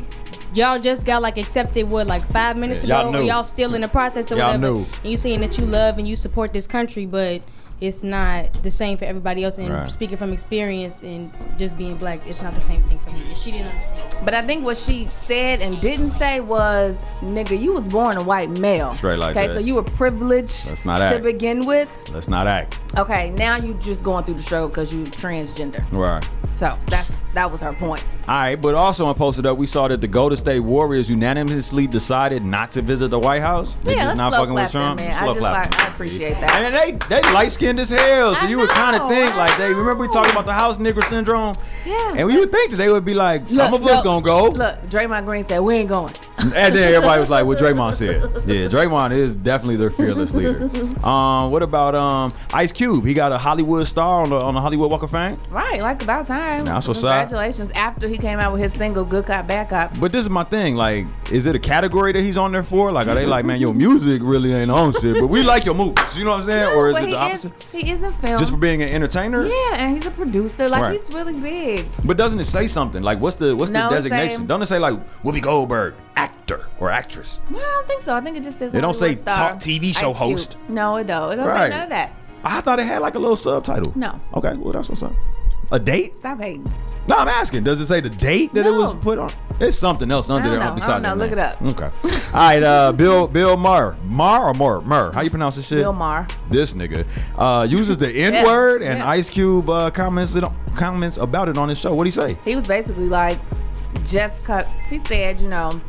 y'all just got like accepted what like five minutes Yeah, y'all ago, y'all still in the process or Y'all whatever. knew. And you saying that you love and you support this country, but it's not the same for everybody else. And Right. speaking from experience and just being black, it's not the same thing for me. And she didn't understand. But I think what she said and didn't say was, "Nigga, you was born a white male." Straight like okay, that. so you were privileged Let's not to begin with. Let's not act. Okay, now you just going through the struggle because you transgender. Right. So that's that was her point. All right, but also on posted up, we saw that the Golden State Warriors unanimously decided not to visit the White House. They yeah, just not fucking with them, Trump. man. I Slow just like. I appreciate that. And they they light skinned as hell, so I you would kind of think I like they remember we talking about the house nigger syndrome, Yeah. and we would think that they would be like some Look, of us look, gonna go, Look, Draymond Green said we ain't going. and then everybody was like what Draymond said. Yeah, Draymond is definitely their fearless leader. Um, what about um Ice Cube? He got a Hollywood star on the on the Hollywood Walk of Fame. Right, like about time. That's what's up. Congratulations. After he came out with his single "Good Cop, Bad Cop." But this is my thing. Like, is it a category that he's on there for? Like, are they like, man, your music really ain't on shit, but we like your movies. You know what I'm saying? or is it he the opposite? Is, he is a film. Just for being an entertainer? Yeah, and he's a producer. Like Right. he's really big. But doesn't it say something? Like, what's the what's No, the designation? saying- Don't it say like Whoopi Goldberg, actor or actress? Well, I don't think so. I think it just says. They don't say star. talk TV show host. No, it don't. It don't Right. say none of that. I thought it had like a little subtitle. No. Okay, well that's what's up. A date? Stop hating. No, I'm asking. Does it say the date that it was No. put on? It's something else under I don't there know. I besides don't know. that Look name. Okay. All right, uh, Bill Bill Maher. Mar or Mur? Mur. How you pronounce this shit? Bill Maher. This nigga uh, uses the N word and yeah. Ice Cube uh, comments it, comments about it on his show. What would he say? He was basically like, just cut. He said, you know,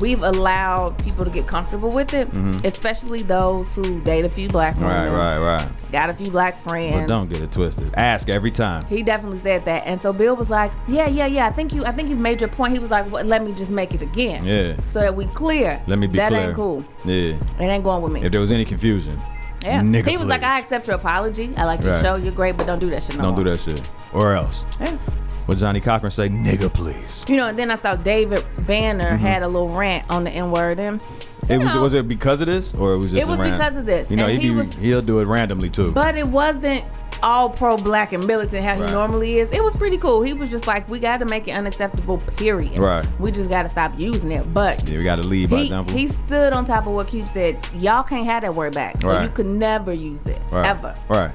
we've allowed people to get comfortable with it, Mhm. especially those who date a few black women, Right, right, right. got a few black friends. But don't get it twisted. Ask every time. He definitely said that, and so Bill was like, "Yeah, yeah, yeah. I think you, I think you've made your point." He was like, well, "Let me just make it again, Yeah. so that we clear. Let me be that clear. ain't cool. Yeah. It ain't going with me." If there was any confusion, yeah. nigga, he was like, "I accept your apology. I like your Right. show. You're great, but don't do that shit no don't more." do that shit, or else." Yeah. What Johnnie Cochran say? Nigga, please. You know, and then I saw David Banner Mhm. had a little rant on the N word, and It you was know, was it because of this, or it was just It a was rant? because of this, You know, he, he was- he'll do it randomly too. But it wasn't all pro black and militant how Right. he normally is. It was pretty cool. He was just like, we got to make it unacceptable, period. Right. We just got to stop using it. But yeah, we got to lead by he, example. he stood on top of what Cube said. Y'all can't have that word back. So Right. you could never use it. Right. Ever. Right.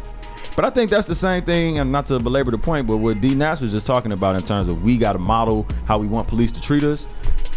But I think that's the same thing, and not to belabor the point, but what D Nash was just talking about in terms of we got to model how we want police to treat us.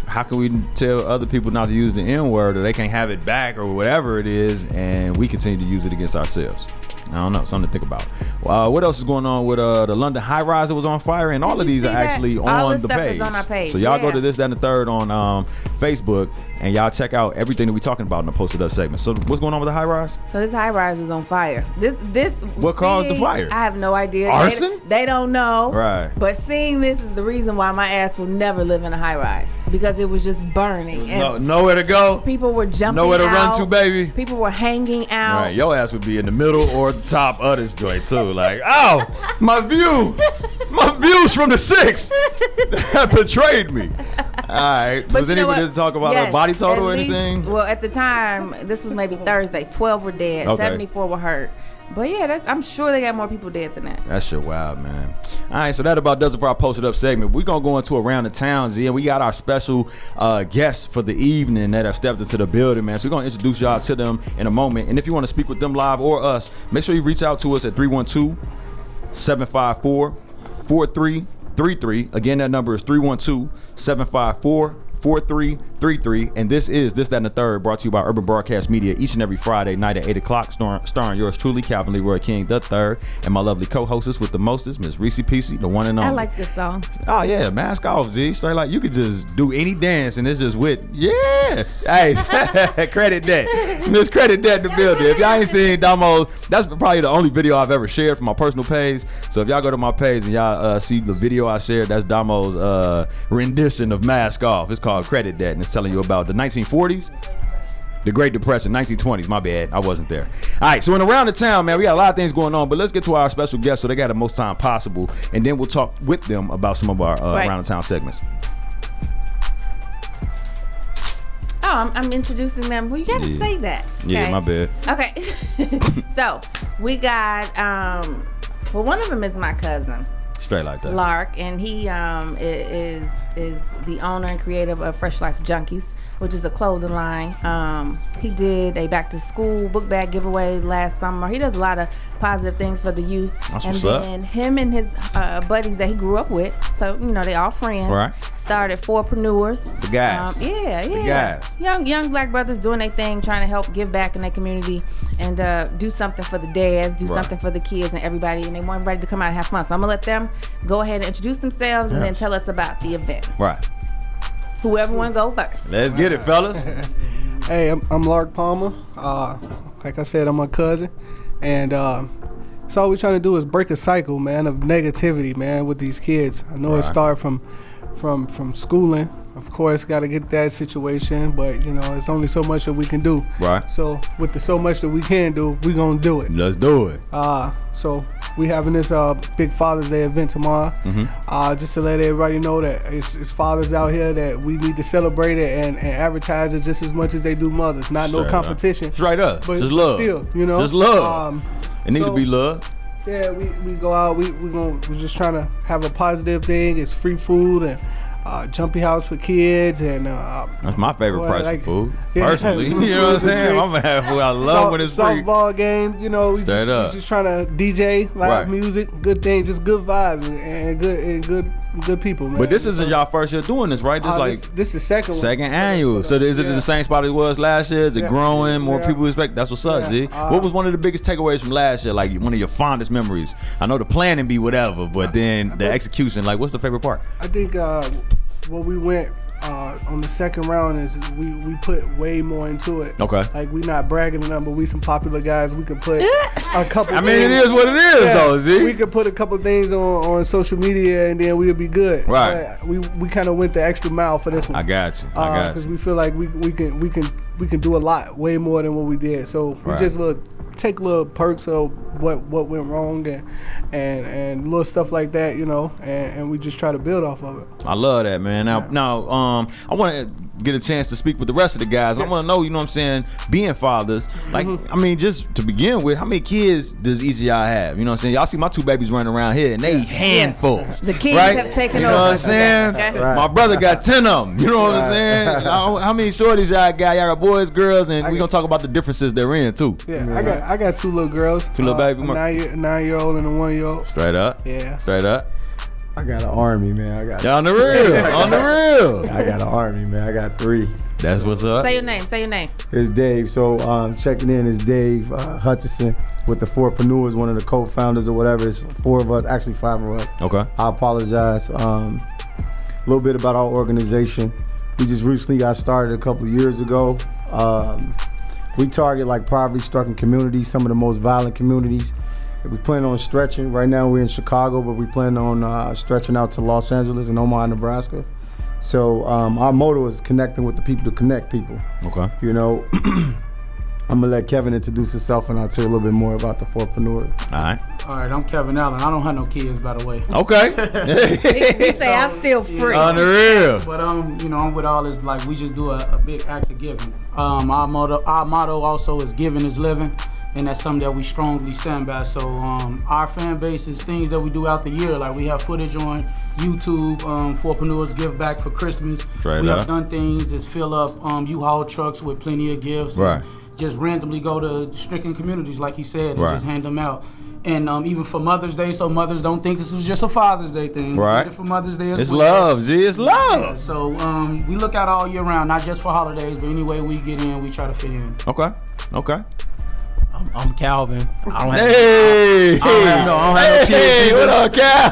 How can we tell other people not to use the N word or they can't have it back or whatever it is, and we continue to use it against ourselves? I don't know, something to think about. Uh, what else is going on with uh, the London High Rise that was on fire? And all of these are that? actually All on the stuff page. is on page, So y'all go to this, that, and the third on um, Facebook, and y'all check out everything that we're talking about in the posted up segment. So what's going on with the High Rise? So this high rise was on fire. This this What caused the fire? I have no idea. Arson? They, they don't know. Right. But seeing this is the reason why my ass will never live in a high rise because it was just burning and No, nowhere to go. people were jumping. Nowhere to run to, baby. People were hanging out. Right, your ass would be in the middle or the top of this joint too. Like, oh, my view, my views from the six that betrayed me. All right, But was anybody to talk about Yes, body total or least- anything? Well, at the time, this was maybe Thursday. Twelve were dead. Okay. Seventy-four were hurt. But yeah, that's, I'm sure they got more people dead than that. That shit wild, man. All right, so that about does it for our posted up segment. We're gonna go into around the town, Z, and we got our special uh, guests for the evening that have stepped into the building, man. So we're gonna introduce y'all to them in a moment. And if you want to speak with them live or us, make sure you reach out to us at 312 754 4333. Again, that number is 312 754 4333. And this is This, That, and the Third, brought to you by Urban Broadcast Media each and every Friday night at 8 o'clock, starring, starring yours truly, Calvin Leroy King the third, and my lovely co hostess with the mostest, Miss Reese Peasy, the one and only. I like this song. Oh yeah, mask off, Z. Straight like you could just do any dance and it's just with yeah. Hey, credit that. Miss credit that in the building. If y'all ain't seen Damo's, that's probably the only video I've ever shared from my personal page. So if y'all go to my page and y'all uh, see the video I shared, that's Damo's uh, rendition of Mask Off. It's called Credit Debt, and it's telling you about the 1940s. The Great Depression, 1920s. My bad, I wasn't there. All right, so in around the town, man, we got a lot of things going on, but let's get to our special guests so they got the most time possible, and then we'll talk with them about some of our uh, Right. around the town segments. Oh, I'm, I'm introducing them. Well, you gotta Yeah. say that. Yeah, my bad. Okay. so we got um well one of them is my cousin. Straight like that. Lark, and he um, is is the owner and creator of Fresh Life Junkies, which is a clothing line. Um, he did a back to school book bag giveaway last summer. He does a lot of positive things for the youth. That's and what's up. then him and his uh, buddies that he grew up with, so you know they all friends. Right. Started 4Preneurs. The guys. Um, yeah, yeah. The guys. Young young black brothers doing their thing, trying to help give back in their community and uh, do something for the dads, do Right. something for the kids and everybody. And they want everybody to come out and have fun. So I'm gonna let them go ahead and introduce themselves and then tell us about the event. Right. Whoever want to go first. Let's get it, fellas. Hey, I'm, I'm Lark Palmer. Uh, like I said, I'm my cousin, and uh, so all we're trying to do is break a cycle, man, of negativity, man, with these kids. I know Right. it started from from from schooling. Of course, got to get that situation, but you know, it's only so much that we can do. Right. So with the so much that we can do, we gonna do it. Let's do it. Uh, so we having this uh big Father's Day event tomorrow. Mhm. Uh, just to let everybody know that it's, it's fathers out here that we need to celebrate it and, and advertise it just as much as they do mothers. Not no Straight up. competition. Straight up. But Just love. Still, you know. Just love. Um, It needs so- to be love. yeah, we, we go out. We we going we're just trying to have a positive thing. It's free food and uh, Jumpy House for kids, and uh, That's my favorite Well, price like- of food. Yeah, Personally, you know what I'm saying? I'm gonna have food. I love Soft- when it's free. softball game. You know, we Straight just, up. just trying to DJ, live Right. music, good things, just good vibes, and, good and good good people. Man. But this isn't y'all first year doing this, right? This Uh, like this, this is second one. second annual. So is it Yeah. the same spot it was last year? Is it Yeah. growing? More people expect? That's what's up, Yeah. Uh, what was one of the biggest takeaways from last year? Like one of your fondest memories? I know the planning be whatever, but then the execution. Like, what's the favorite part? I think uh, what we went uh, on the second round is we, we put way more into it. Okay. Like we not bragging enough, but we some popular guys. We can put a couple. I mean, it things- is what it is, though, Z. We could put a couple things on, on social media, and then we'll be good. Right. But we we kind of went the extra mile for this one. I got you. I got Because we feel like we we can we can we can do a lot way more than what we did. So we Right. just look take little perks of what what went wrong and and and little stuff like that, you know, and, and we just try to build off of it. I love that, man. Now, now, um, I want to get a chance to speak with the rest of the guys. I want to know, you know what I'm saying, being fathers. Like, Mm-hmm. I mean, just to begin with, how many kids does each of y'all have? You know what I'm saying? Y'all see my two babies running around here, and they handfuls. The kids right? have taken You know over. what I'm saying? Okay. Right. My brother got ten of them. You know what I'm saying? how, how many shorties y'all got? Y'all got boys, girls, and we're gonna talk about the differences they're in too. Yeah, I got I got two little girls. Two little baby a nine year, nine year old and a one year old. Straight up. Yeah. Straight up. I got an army, man. I got On the real. on the real. I got an army, man. I got three. That's what's up. Say your name. Say your name. It's Dave. So um, checking in is Dave uh, Hutchison with the 4Preneurs, one of the co-founders or whatever. It's four of us, actually five of us. Okay. I apologize. Um, a little bit about our organization. We just recently got started a couple of years ago. Um, we target like poverty-stricken communities, some of the most violent communities. We plan on stretching. Right now we're in Chicago, but we plan on uh, stretching out to Los Angeles and Omaha, Nebraska. So um, our motto is connecting with the people to connect people. Okay. You know, I'm gonna let Kevin introduce himself, and I'll tell you a little bit more about the 4Preneur. All right. All right, I'm Kevin Allen. I don't have no kids, by the way. Okay. He say I'm still free. On the real. But um, you know, I'm with all this like we just do a, a big act of giving. Um, our motto, our motto also is giving is living, and that's something that we strongly stand by. So um, our fan base is things that we do out the year. Like we have footage on YouTube. Um, 4Preneurs give back for Christmas. We up. have done things that fill up um, U-Haul trucks with plenty of gifts. and Right. Just randomly go to stricken communities, like he said, and Right. just hand them out. And um, even for Mother's Day, so mothers don't think this was just a Father's Day thing. We Right. did it for Mother's Day as It's love, Z. It's love. Yeah, so um, we look out all year round, not just for holidays, but any way we get in, we try to fit in. Okay. Okay. I'm, I'm Calvin. I don't have, Hey. I don't have, no, I don't have no kids. Hey, what up, Cal?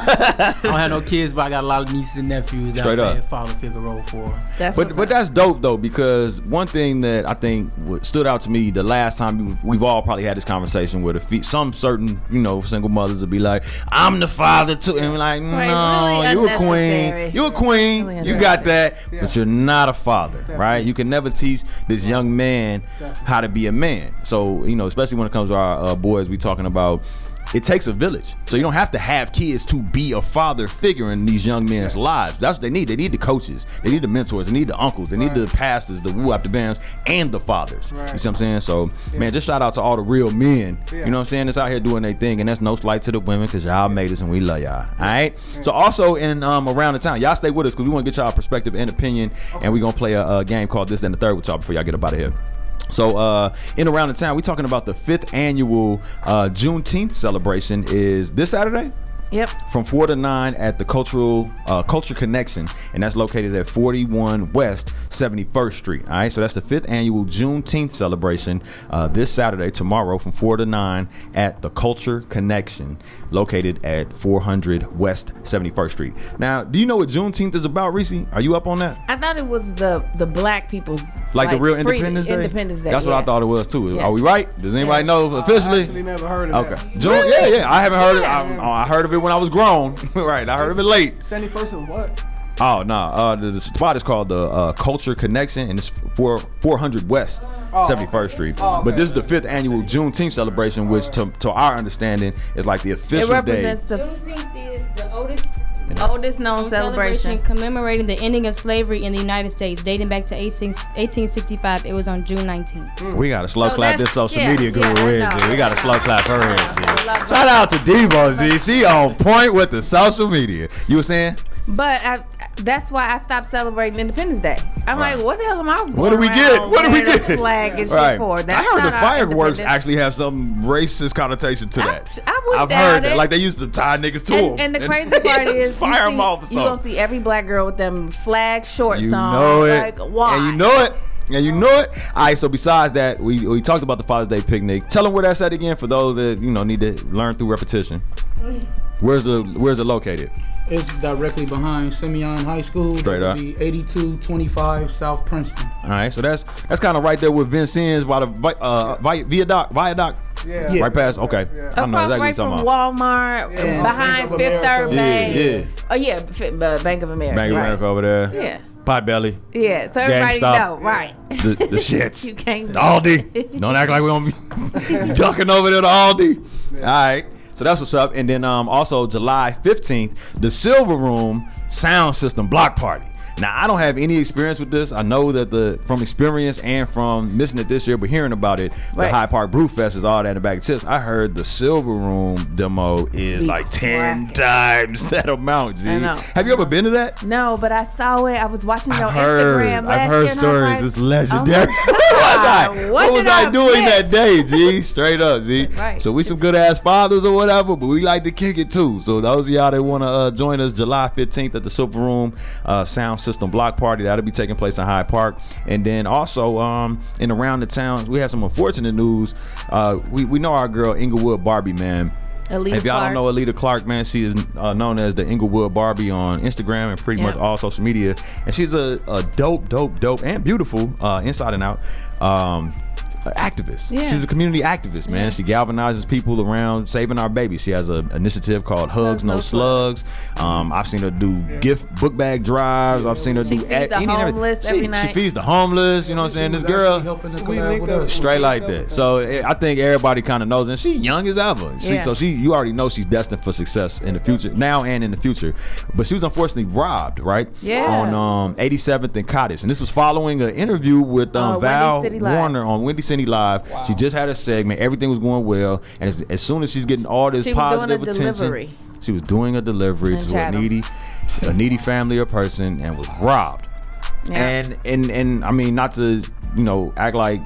I don't have no kids, but I got a lot of nieces and nephews that Straight I up. played father figure role for. That's But but that's dope though because one thing that I think stood out to me the last time we- we've all probably had this conversation with a fe- some certain you know single mothers would be like I'm the father too and we're like no Right, it's really you a queen unnecessary. you a queen Really you got that Yeah. but you're not a father right you can never teach this young man how to be a man so you know especially when it comes to our uh, boys we talking about it takes a village. So you don't have to have kids to be a father figure in these young men's lives. That's what they need. They need the coaches. They need the mentors. They need the uncles. They need the pastors, the woo up the bands, and the fathers. You see what I'm saying? So, man, just shout out to all the real men. You know what I'm saying? That's out here doing their thing. And that's no slight to the women because y'all made us and we love y'all. All right? So, also in um, around the town, y'all stay with us because we want to get y'all perspective and opinion. And we're going to play a, a game called This and the Third with y'all before y'all get up out of here. So uh, in around the town, we're talking about the fifth annual uh, Juneteenth celebration is this Saturday Yep. from four to nine at the Cultural uh, Culture Connection, and that's located at 41 West 71st Street. All right, so that's the fifth annual Juneteenth celebration uh, this Saturday, tomorrow, from four to nine at the Culture Connection, located at 400 West 71st Street. Now, do you know what Juneteenth is about, Reese? Are you up on that? I thought it was the the black people's Like, the real freedom- Independence Day? Independence Day. That's what. I thought it was too. Yeah. Are we right? Does anybody Yeah. know officially? Actually, never heard of Okay. that. June, yeah, yeah. I haven't heard it. I, I heard of it when I was grown. right. I heard of it late. Seventy first and what? Oh no. Uh, the, the spot is called the uh, Culture Connection, and it's for 400 West Oh, 71st Street. Oh, But this is the fifth annual Juneteenth celebration, which, to, to our understanding, is like the It official day. represents the Juneteenth is the oldest oldest known celebration. commemorating the ending of slavery in the United States, dating back to 18, 1865. It was on June 19th. Mm. We gotta slow So clap that's- this social yeah, media yeah, guru I in, know. Z. We gotta slow clap her in, Z. Shout out to Debo, Z. She on point with the social media. You were saying? But I, that's why I stopped celebrating Independence Day. I'm Right. like, what the hell am I? What do we get? What do we get? Flag and Right. shit for. That's I heard the fireworks actually have some racist connotation to that. I wouldn't I've doubt heard that. Like they used to tie niggas to them. And, and the crazy part is, you, fire them see, off you something. gonna see every black girl with them flag shorts You on. know it. Like, why? And you know it. And you know it. All right. So besides that, we we talked about the Father's Day picnic. Tell them where that's at again for those that you know need to learn through repetition. Where's the Where's it located? It's directly behind Simeon High School. Straight That up. would Be 8225 South Princeton. All right. So that's that's kind of right there with Vincennes by the vi- uh, vi- viaduct. Viaduct. Yeah. Right past. Okay. I don't know Across exactly what right you're from talking about. Walmart, Yeah. behind Bank of Fifth Third Bank. Yeah, yeah. Oh yeah, Fi- uh, Bank of America. Bank of right. America over there. Yeah. Potbelly. Yeah, so everybody GameStop. know, right? The, the shits. You can't- Aldi. Don't act like we don't be ducking over there to Aldi. All right. So that's what's up. And then um, also July 15th, the Silver Room Sound System Block Party. Now I don't have any experience with this. I know that the from experience and from missing it this year, but hearing about it, the Hyde Park Brew Fest is all that in a bag of chips. I heard the Silver Room demo is like ten cracking. times that amount. G. I know. Have you ever been to that? No, but I saw it. I was watching on I've heard, Instagram last I've heard stories. it's legendary. oh what was I? God, What, was did I, doing that day, G? Straight up, G. Right. So we some good ass fathers or whatever, but we like to kick it too. So those of y'all that want to uh, join us July 15th at the Silver Room uh, Sound System Block Party, that'll be taking place in Hyde Park. And then also um, in around the town, we had some unfortunate news. Uh, we we know our girl Englewood Barbie, man. Alita if y'all Clark. don't know Alita Clark, man, she is uh, known as the Englewood Barbie on Instagram and pretty Yeah. much all social media. And she's a, a dope, dope, dope, and beautiful uh, inside and out um, activist. Yeah. She's a community activist, man. Yeah. She galvanizes people around saving our babies. She has an initiative called Hugs No, No Slugs. Um, I've seen her do gift book bag drives. I've seen her She do feeds a- the any homeless she, every she night. feeds the homeless. You know what I'm saying? This girl. We linked up. Straight like that. So eh, I think everybody kind of knows, and she's young as ever. She, Yeah. So she, you already know she's destined for success in the future, now and in the future. But she was unfortunately robbed, right? Yeah. On um 87th and Cottage, and this was following an interview with um, Uh, Val Windy City Live. Warner on Windy City Live. She just had a segment. Everything was going well, and as, as soon as she's getting all this She was doing a positive attention, delivery. she was doing a delivery In to a needy, a needy family or person, and was robbed. Yeah. And and and I mean, not to you know act like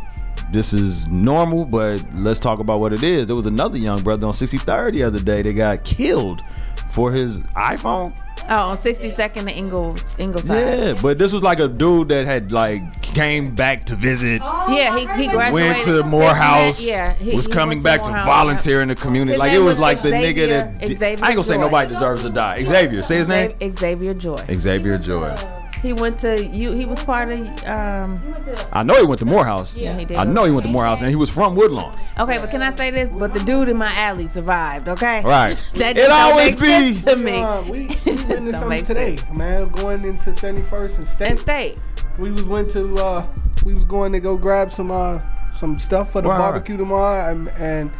this is normal, but let's talk about what it is. There was another young brother on 63rd the other day that got killed for his iPhone. Oh, on 62nd and Ingle, Ingleside. Yeah, but this was like a dude that had like came back to visit. Oh, yeah, he, he graduated. Went to His Morehouse. Yeah, he, was he coming back to Morehouse, volunteer in the community. His like it was, was like the nigga that. Xavier I ain't gonna say nobody deserves to die. Xavier, say his name. yeah. Xavier Joy. Xavier Joy. He went to you. He was part of. Um, I know he went to Morehouse. Yeah, he did. I know he went to Morehouse, and he was from Woodlawn. okay, but can I say this? But the dude in my alley survived. Okay. Right. That It always make sense be- to me. Uh, we we just went don't something make today, sense. man. Going into 71st and State. And state. We was went to uh we was going to go grab some uh some stuff for the Right. barbecue tomorrow and, and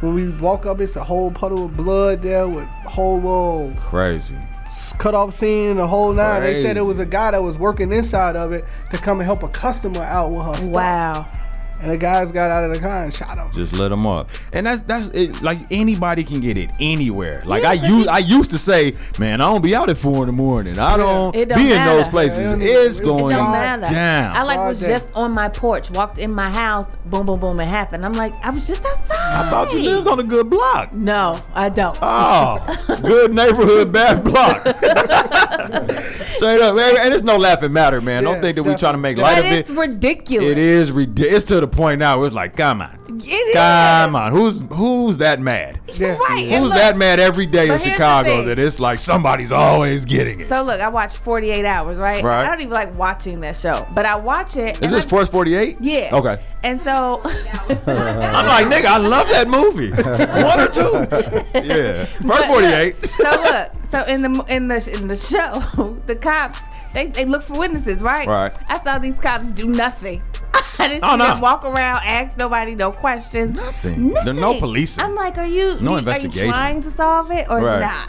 when we walk up it's a whole puddle of blood there with whole little Crazy. S- cut off scene and the whole nine. They said it was a guy that was working inside of it to come and help a customer out with her stuff. Wow. And the guys got out of the car and shot him. Just let them up, and that's that's it, like anybody can get it anywhere. Like Yeah, I but used he- I used to say, man, I don't be out at four in the morning. I don't, don't be in those places. Yeah, it it's going It don't down. I like was just on my porch, walked in my house, boom, boom, boom, it happened. I'm like, I was just outside. I thought you lived on a good block. No, I don't. Oh, good neighborhood, bad block. Straight up. And it's no laughing matter, man. Yeah, don't think that we trying to make light but of it's it. ridiculous. It is ridiculous. It's to the point now where it's like, come on. It is. Come on. Who's who's that mad? Yeah. Right. Who's look- that mad every day in but here's the Chicago that it's like somebody's always getting it? So look, I watch 48 Hours, right? Right. I don't even like watching that show, but I watch it. Is this I- First 48? Yeah. Okay. And so, I'm like, nigga, I love that movie. One or two. Yeah. First 48. so look, so in the in the in the show, the cops they, they look for witnesses, right? Right. I saw these cops do nothing. I didn't Oh, see no. them walk around, ask nobody no questions. Nothing. There's no policing. I'm like, are you No you- Are investigation. you trying to solve it or Right. not?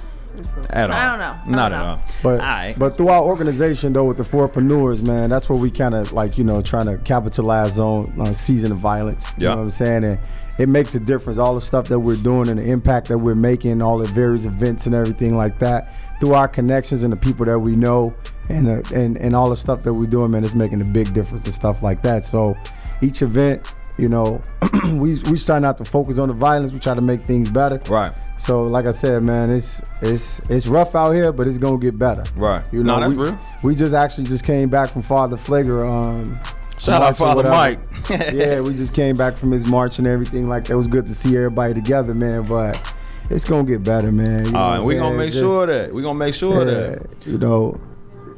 At all. I don't know. Not don't at know. all. But Alright. but through our organization though with the 4Preneurs, man, that's where we kind of like you know trying to capitalize on on season of violence. You Yeah. know what I'm saying? And it makes a difference. All the stuff that we're doing and the impact that we're making, all the various events and everything like that, through our connections and the people that we know, and uh, and and all the stuff that we're doing, man, it's making a big difference and stuff like that. So each event. You know, we we try not to focus on the violence. We try to make things better. Right. So, like I said, man, it's it's it's rough out here, but it's gonna get better. Right. You No, know, that's we, real. we just actually just came back from Father Pfleger. Um, Shout out Father. Mike. yeah, we just came back from his march and everything. Like it was good to see everybody together, man. But it's gonna get better, man. You know All what we saying? gonna make It's sure that we're gonna make sure yeah, that you know.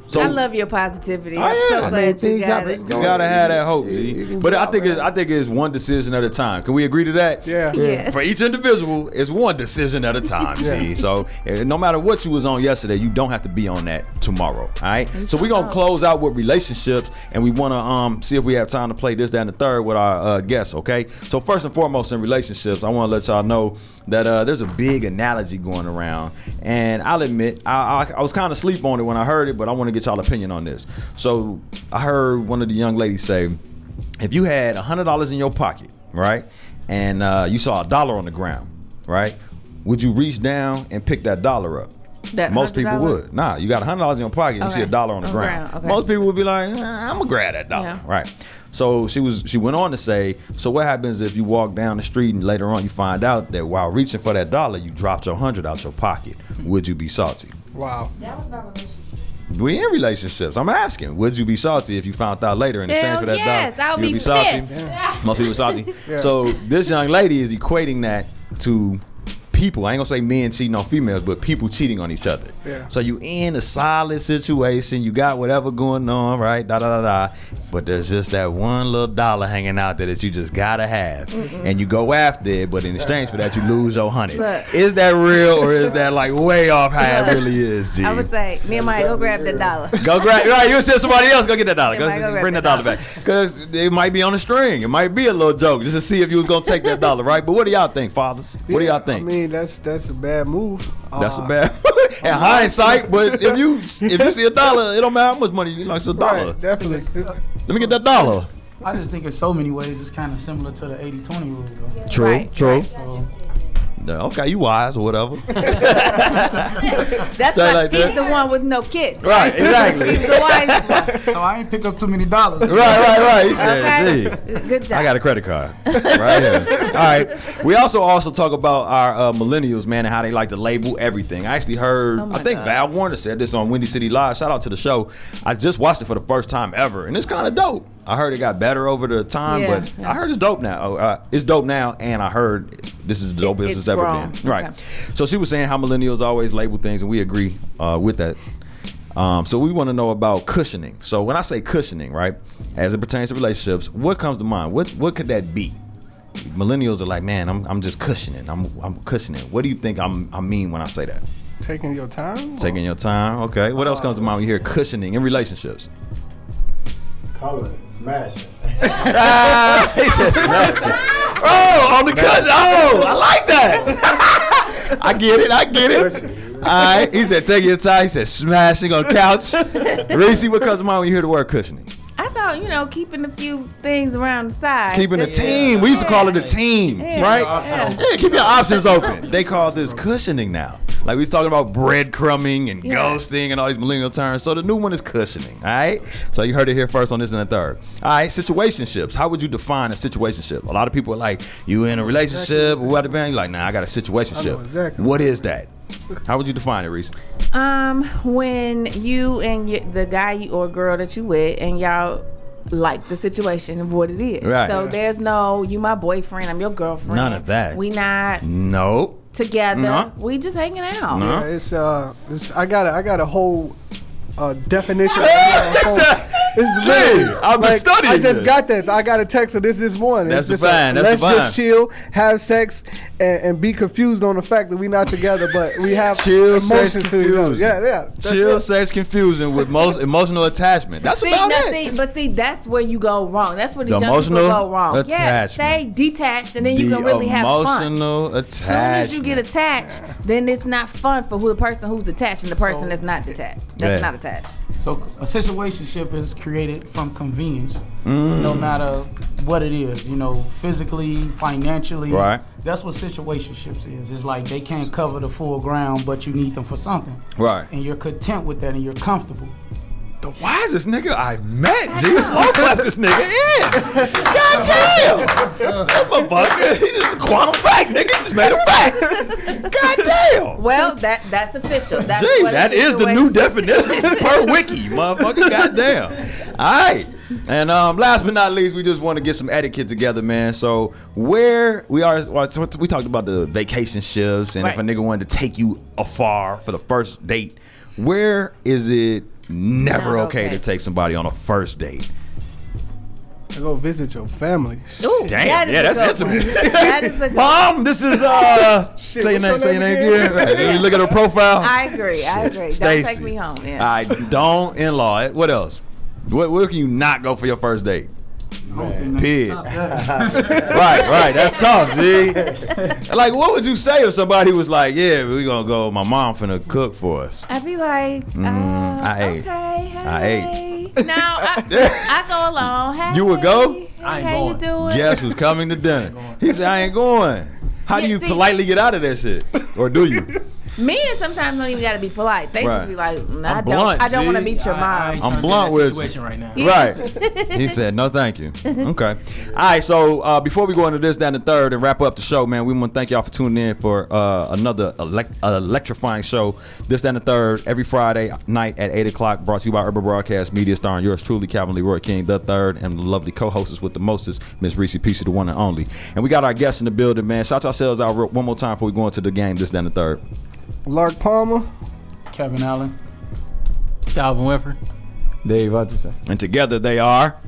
So I love your positivity. Oh, I'm yeah. so I mean, glad you things got happen. it. You gotta have that hope, G. But I think it's I think it's one decision at a time. Can we agree to that? Yeah. Yeah. For each individual, it's one decision at a time. See, so eh, no matter what you was on yesterday, you don't have to be on that tomorrow. All right. So we're gonna close out with relationships, and we wanna um see if we have time to play this, that, and the third with our uh, guests. Okay. So first and foremost in relationships, I want to let y'all know that uh, there's a big analogy going around, and I'll admit I, I, I was kind of sleep on it when I heard it, but I want to get y'all opinion on this. So I heard one of the young ladies say if you had hundred dollars in your pocket, right, and uh, you saw a dollar on the ground, right, would you reach down and pick that dollar up? That Most people $100? would. Nah, you got hundred dollars in your pocket and you see a dollar on the On ground. ground, okay. Most people would be like, eh, I'm gonna grab that dollar, Yeah. right? So she was. She went on to say, so what happens if you walk down the street and later on you find out that while reaching for that dollar, you dropped your hundred out your pocket? Would you be salty? Wow. We in relationships. I'm asking, would you be salty if you found out later in exchange Hell for that yes, dollar? I would you be salty. pissed. Most people salty. Yeah. So this young lady is equating that to people. I ain't gonna say men cheating on females, but people cheating on each other. Yeah. So you in a solid situation, you got whatever going on, right? Da da da da. But there's just that one little dollar hanging out there that you just gotta have, and you go after it. But in exchange for that, you lose your hundred. Look. Is that real or is that like way off how it really is? G? I would say, Nehemiah, go grab that dollar. Go grab right. You send somebody else. Go get that dollar. Yeah, Go, go bring that that dollar back because it might be on a string. It might be a little joke just to see if you was gonna take that dollar, right? But what do y'all think, fathers? What do y'all think? I mean, that's that's a bad move. That's Uh, a bad. In hindsight, but if you if you see a dollar, it don't matter how much money you like. It's a dollar. Right, definitely. Let me get that dollar. I just think in so many ways it's kind of similar to the 80-20 rule. Though. True. Right, true. right. So Yeah, okay, you wise or whatever. That's Stay like, like he's that. the one with no kids. Right, exactly. he's the wisest one. so I ain't pick up too many dollars. Right, right, right. He said, Okay. "See, Good job. I got a credit card right here. All right. We also also talk about our uh, millennials, man, and how they like to label everything. I actually heard, Oh I think God. Val Warner said this on Windy City Live. Shout out to the show. I just watched it for the first time ever, and it's kind of dope. I heard it got better over the time, Yeah, but yeah. I heard it's dope now. Uh, it's dope now, and I heard this is the dopest it's it's ever grown. been. Right. Okay. So she was saying how millennials always label things, and we agree uh, with that. Um, so we want to know about cushioning. So when I say cushioning, right, as it pertains to relationships, what comes to mind? What what could that be? Millennials are like, man, I'm, I'm just cushioning. I'm I'm cushioning. What do you think I'm, I mean when I say that? Taking your time. Taking your time. Okay. What else comes to mind when you hear cushioning in relationships? Coloring, smashing. Ah, he said smashing. Oh, on the cushion. Oh, I like that. I get it. I get it. All right. He said, take your time. He said, smashing on couch. Reese, what comes to mind when you hear the word cushioning? I thought, you know, keeping a few things around the side. Keeping a Just- team. We used to call it a team, Yeah. right? Yeah. Yeah, keep your options open. They call this cushioning now. Like we was talking about breadcrumbing and Yeah. ghosting and all these millennial terms. So the new one is cushioning. All right. So you heard it here first on this and the third. All right. Situationships. How would you define a situationship? A lot of people are like, you in a relationship or what? You're like, nah, I got a situationship. exactly. What is that? How would you define it, Reese? Um, when you and y the guy you, or girl that you with, and y'all like the situation of what it is. Right. So Yeah. there's no you my boyfriend, I'm your girlfriend. None of that. We not Nope. together. No. We just hanging out. No. Yeah, it's uh, it's, I got a, I got a whole uh, definition. I got a whole- This is literally. I've been like, studying I just this. got this. I got a text of this this morning. That's it's just fine, A, that's let's the just chill, have sex, and, and be confused on the fact that we're not together, but we have Chill, sex, emotions to each other. confusion. Yeah, yeah. that's Chill, it. sex, confusion with most emotional attachment. That's see, about now, it. see, but see, that's where you go wrong. That's where the, The young people emotional go wrong. Yeah, attachment. stay detached, and then you The can really have fun. emotional attachment. As soon as you get attached, then it's not fun for who the person who's attached and the person So- that's not detached. That's Yeah. not attached. So a situationship is created from convenience, Mm. no matter what it is. You know, physically, financially. Right. That's what situationships is. It's like they can't cover the full ground, but you need them for something. Right. And you're content with that, and you're comfortable. The wisest nigga I've met. G, slow clap this nigga in. God damn. That motherfucker. He just a quantum fact, nigga. Just made a fact. God damn. Well, that that's official. That's Gee, what that is the new definition per wiki, motherfucker. Goddamn. All right. And um, last but not least, we just want to get some etiquette together, man. So where we are, we talked about the vacation ships, and if a nigga wanted to take you afar for the first date, where is it never Not okay, okay. to take somebody on a first date? I go visit your family. Ooh, Damn, that is yeah, that's intimate. one. That is a Mom, this is uh, Shit, say your name, say your your name name again. again? Right, let me look at her profile. I agree. I agree. Don't take me home. Yeah. I don't in law. What else? What where can you not go for your first date? Pig. right, right. That's tough, G. like, what would you say if somebody was like, "Yeah, we gonna go. My mom finna cook for us." I'd be like, uh, Mm, I ate. okay, hey. I ate. No, I, I go along. Hey, You would go? Hey, how you doing? Guess who's coming to dinner? He said, "I ain't going." How do you see- politely get out of that shit, or do you? Men sometimes don't even gotta be polite. They Right. just be like, nah, I'm I don't. blunt, I don't want to meet your I- I- mom. I'm blunt with situation right now. Right. he said, no, thank you. Okay. All right. So uh, before we go into this, that, and the third, and wrap up the show, man, we want to thank y'all for tuning in for uh, another elect- uh, electrifying show. This, that, and the third, every Friday night at 8 o'clock, brought to you by Urban Broadcast Media, starring yours truly, Calvin Leroy King, the third, and the lovely co hostess with the mostest, Miss Reese Peachy, the one and only. And we got our guests in the building, man. Shout ourselves out one more time before we go into the game, this, that, and the third. Lark Palmer. Kevin Allen. Calvin Winfrey. Dave Hutchinson. And together they are.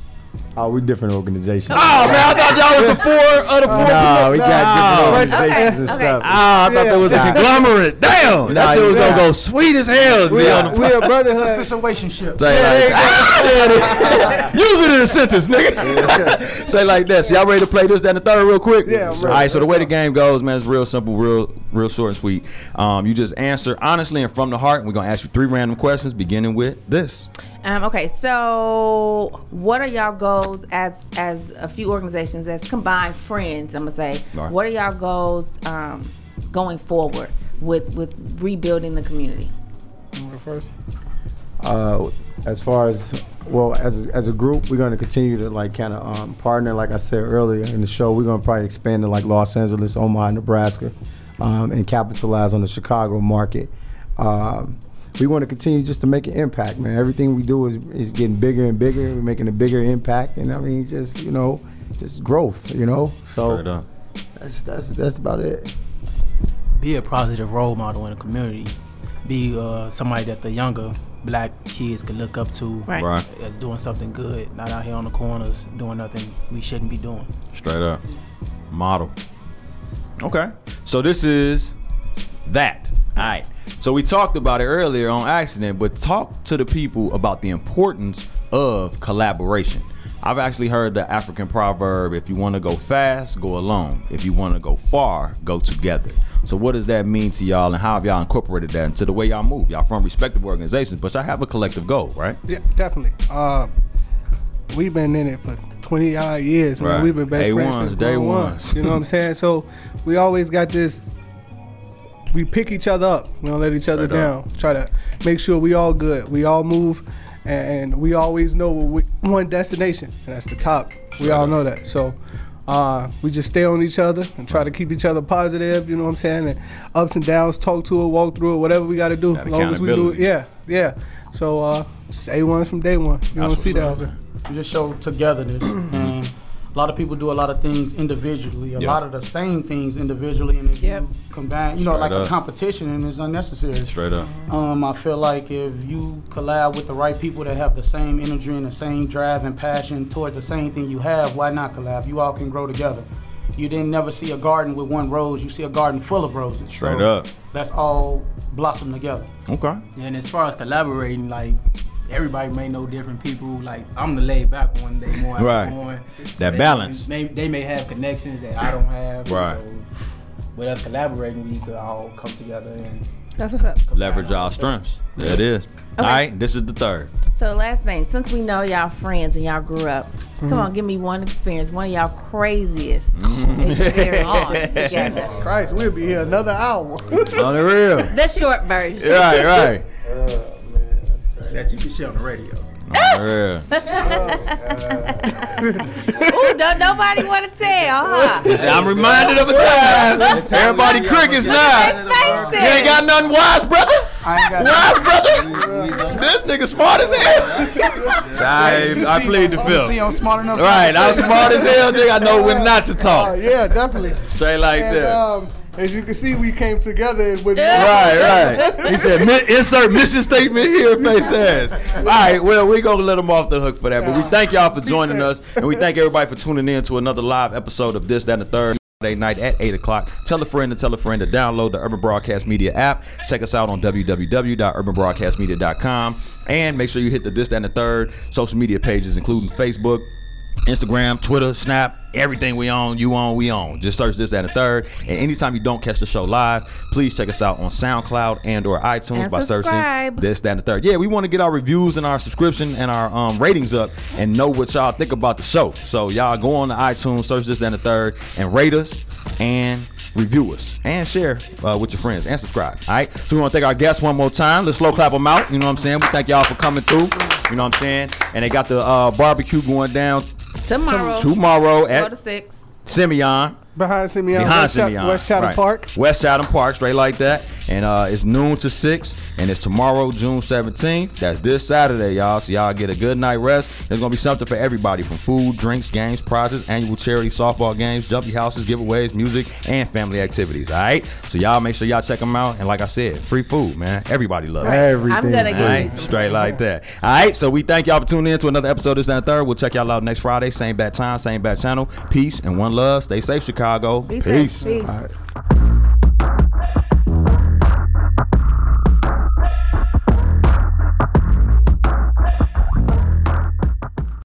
Oh, we different organizations. Oh, man, I thought y'all was the four of the four. No, we got No. different organizations and Okay, stuff. Ah, I thought that was a conglomerate. Damn, that Nah, shit was yeah. gonna go sweet as hell. G, We on are, we are It's a brotherhood. situationship. Say like, ah, there it is. Use it in a sentence, nigga. Say like this. Y'all ready to play this, that, and the third real quick? Yeah, I'm ready. right. So the way the game goes, man, it's real simple, real, real short and sweet. Um, you just answer honestly and from the heart. And we're gonna ask you three random questions, beginning with this. Um, okay, so what are y'all goals as as a few organizations as combined friends? I'm gonna say, All right. what are y'all goals um, going forward with with rebuilding the community? First. Uh, as far as well as as a group, we're going to continue to like kind of um, partner. Like I said earlier in the show, we're going to probably expand to like Los Angeles, Omaha, Nebraska, um, and capitalize on the Chicago market. Um, we want to continue just to make an impact, man. Everything we do is is getting bigger and bigger. We're making a bigger impact, and I mean, just you know, just growth, you know. So Straight that's that's that's about it. Be a positive role model in the community. Be uh, somebody that the younger black kids can look up to Right. Right. as doing something good, not out here on the corners doing nothing we shouldn't be doing. Straight up. Model. Okay. So this is that. All right. So we talked about it earlier on accident, but talk to the people about the importance of collaboration. I've actually heard the African proverb if you want to go fast, go alone. If you want to go far, go together. So what does that mean to y'all and how have y'all incorporated that into the way y'all move? Y'all from respective organizations, but y'all have a collective goal, right? Yeah, definitely. Uh, we've been in it for 20 odd years. Right. We've been best Day friends ones, since day one. You know what I'm saying? So we always got this. We pick each other up. We don't let each other Straight up. down. Try to make sure we all good. We all move, and we always know we, one destination, and that's the top. We all know that. So. Uh, we just stay on each other and try to keep each other positive, you know what I'm saying? And ups and downs, talk to it, walk through it, whatever we got to do. That As long as we do it, yeah, yeah. So uh, just A1 from day one. You That's don't see what's that up. often. We just show togetherness, and a lot of people do a lot of things individually, a Yeah. lot of the same things individually, and if you combine, you know, Straight like a competition, and it's unnecessary. Straight up. Um, I feel like if you collab with the right people that have the same energy and the same drive and passion towards the same thing you have, why not collab? You all can grow together. You didn't never see a garden with one rose. You see a garden full of roses. Straight So up. Let's all blossom together. Okay. And as far as collaborating, like everybody may know different people. Like I'm the laid back one, they more Right. outgoing. That they balance. May, they may have connections that I don't have. Right. So with us collaborating, we could all come together and That's what's up. Leverage our strengths. There it is. All right, this is the third. So last thing, since we know y'all friends and y'all grew up, come Mhm. on, give me one experience, one of y'all craziest Mm-hmm. experiences together. Jesus Christ, we'll be here another hour. On the real. The short version. Right, right. That you can share on the radio. Ah! On the real. Ooh, don't nobody want to tell, huh? I'm reminded of a time. Everybody crickets now. You ain't got nothing wise, brother. Wise, brother. This nigga smart as hell. I, I plead the oh, Let see, I'm fifth. smart enough. Right, I'm smart as hell, nigga. I know when not to Oh, talk. yeah, definitely. Straight like and, that. Um, As you can see, we came together with Right, right. He said, "Mi- insert mission statement here, face ass. All right, well, we're going to let him off the hook for that. But we thank y'all for joining us. And we thank everybody for tuning in to another live episode of This, That, and the Third. Friday night at 8 o'clock. Tell a friend to tell a friend to download the Urban Broadcast Media app. Check us out on www.urbanbroadcastmedia.com. And make sure you hit the This, That, and the Third social media pages, including Facebook, Instagram, Twitter, Snap, everything we own, you own, we own. Just search this at a third. And anytime you don't catch the show live, please check us out on SoundCloud and or iTunes And by subscribe. searching this, that, and the third. Yeah, we want to get our reviews and our subscription and our um, ratings up and know what y'all think about the show. So y'all go on to iTunes, search this and the third, and rate us and review us and share uh, with your friends and subscribe. All right. So we want to thank our guests one more time. Let's slow clap them out. You know what I'm saying? We thank y'all for coming through. You know what I'm saying? And they got the uh, barbecue going down Tomorrow. tomorrow Four at to six. Simeon. behind Simeon, Behind West, Chat- Simeon. West Chatham Right. Park. West Chatham Park, straight like that. And uh, it's noon to 6. And it's tomorrow, June 17th. That's this Saturday, y'all. So y'all get a good night rest. There's going to be something for everybody from food, drinks, games, prizes, annual charity softball games, jumpy houses, giveaways, music, and family activities. All right? So y'all make sure y'all check them out. And like I said, free food, man. Everybody loves it. Everything. I'm gonna All get right, straight like that. All right, so we thank y'all for tuning in to another episode of This and the Third. We'll check y'all out next Friday, same bad time, same bad channel. Peace and one love. Stay safe, Chicago. Be safe. Peace. Peace. All right.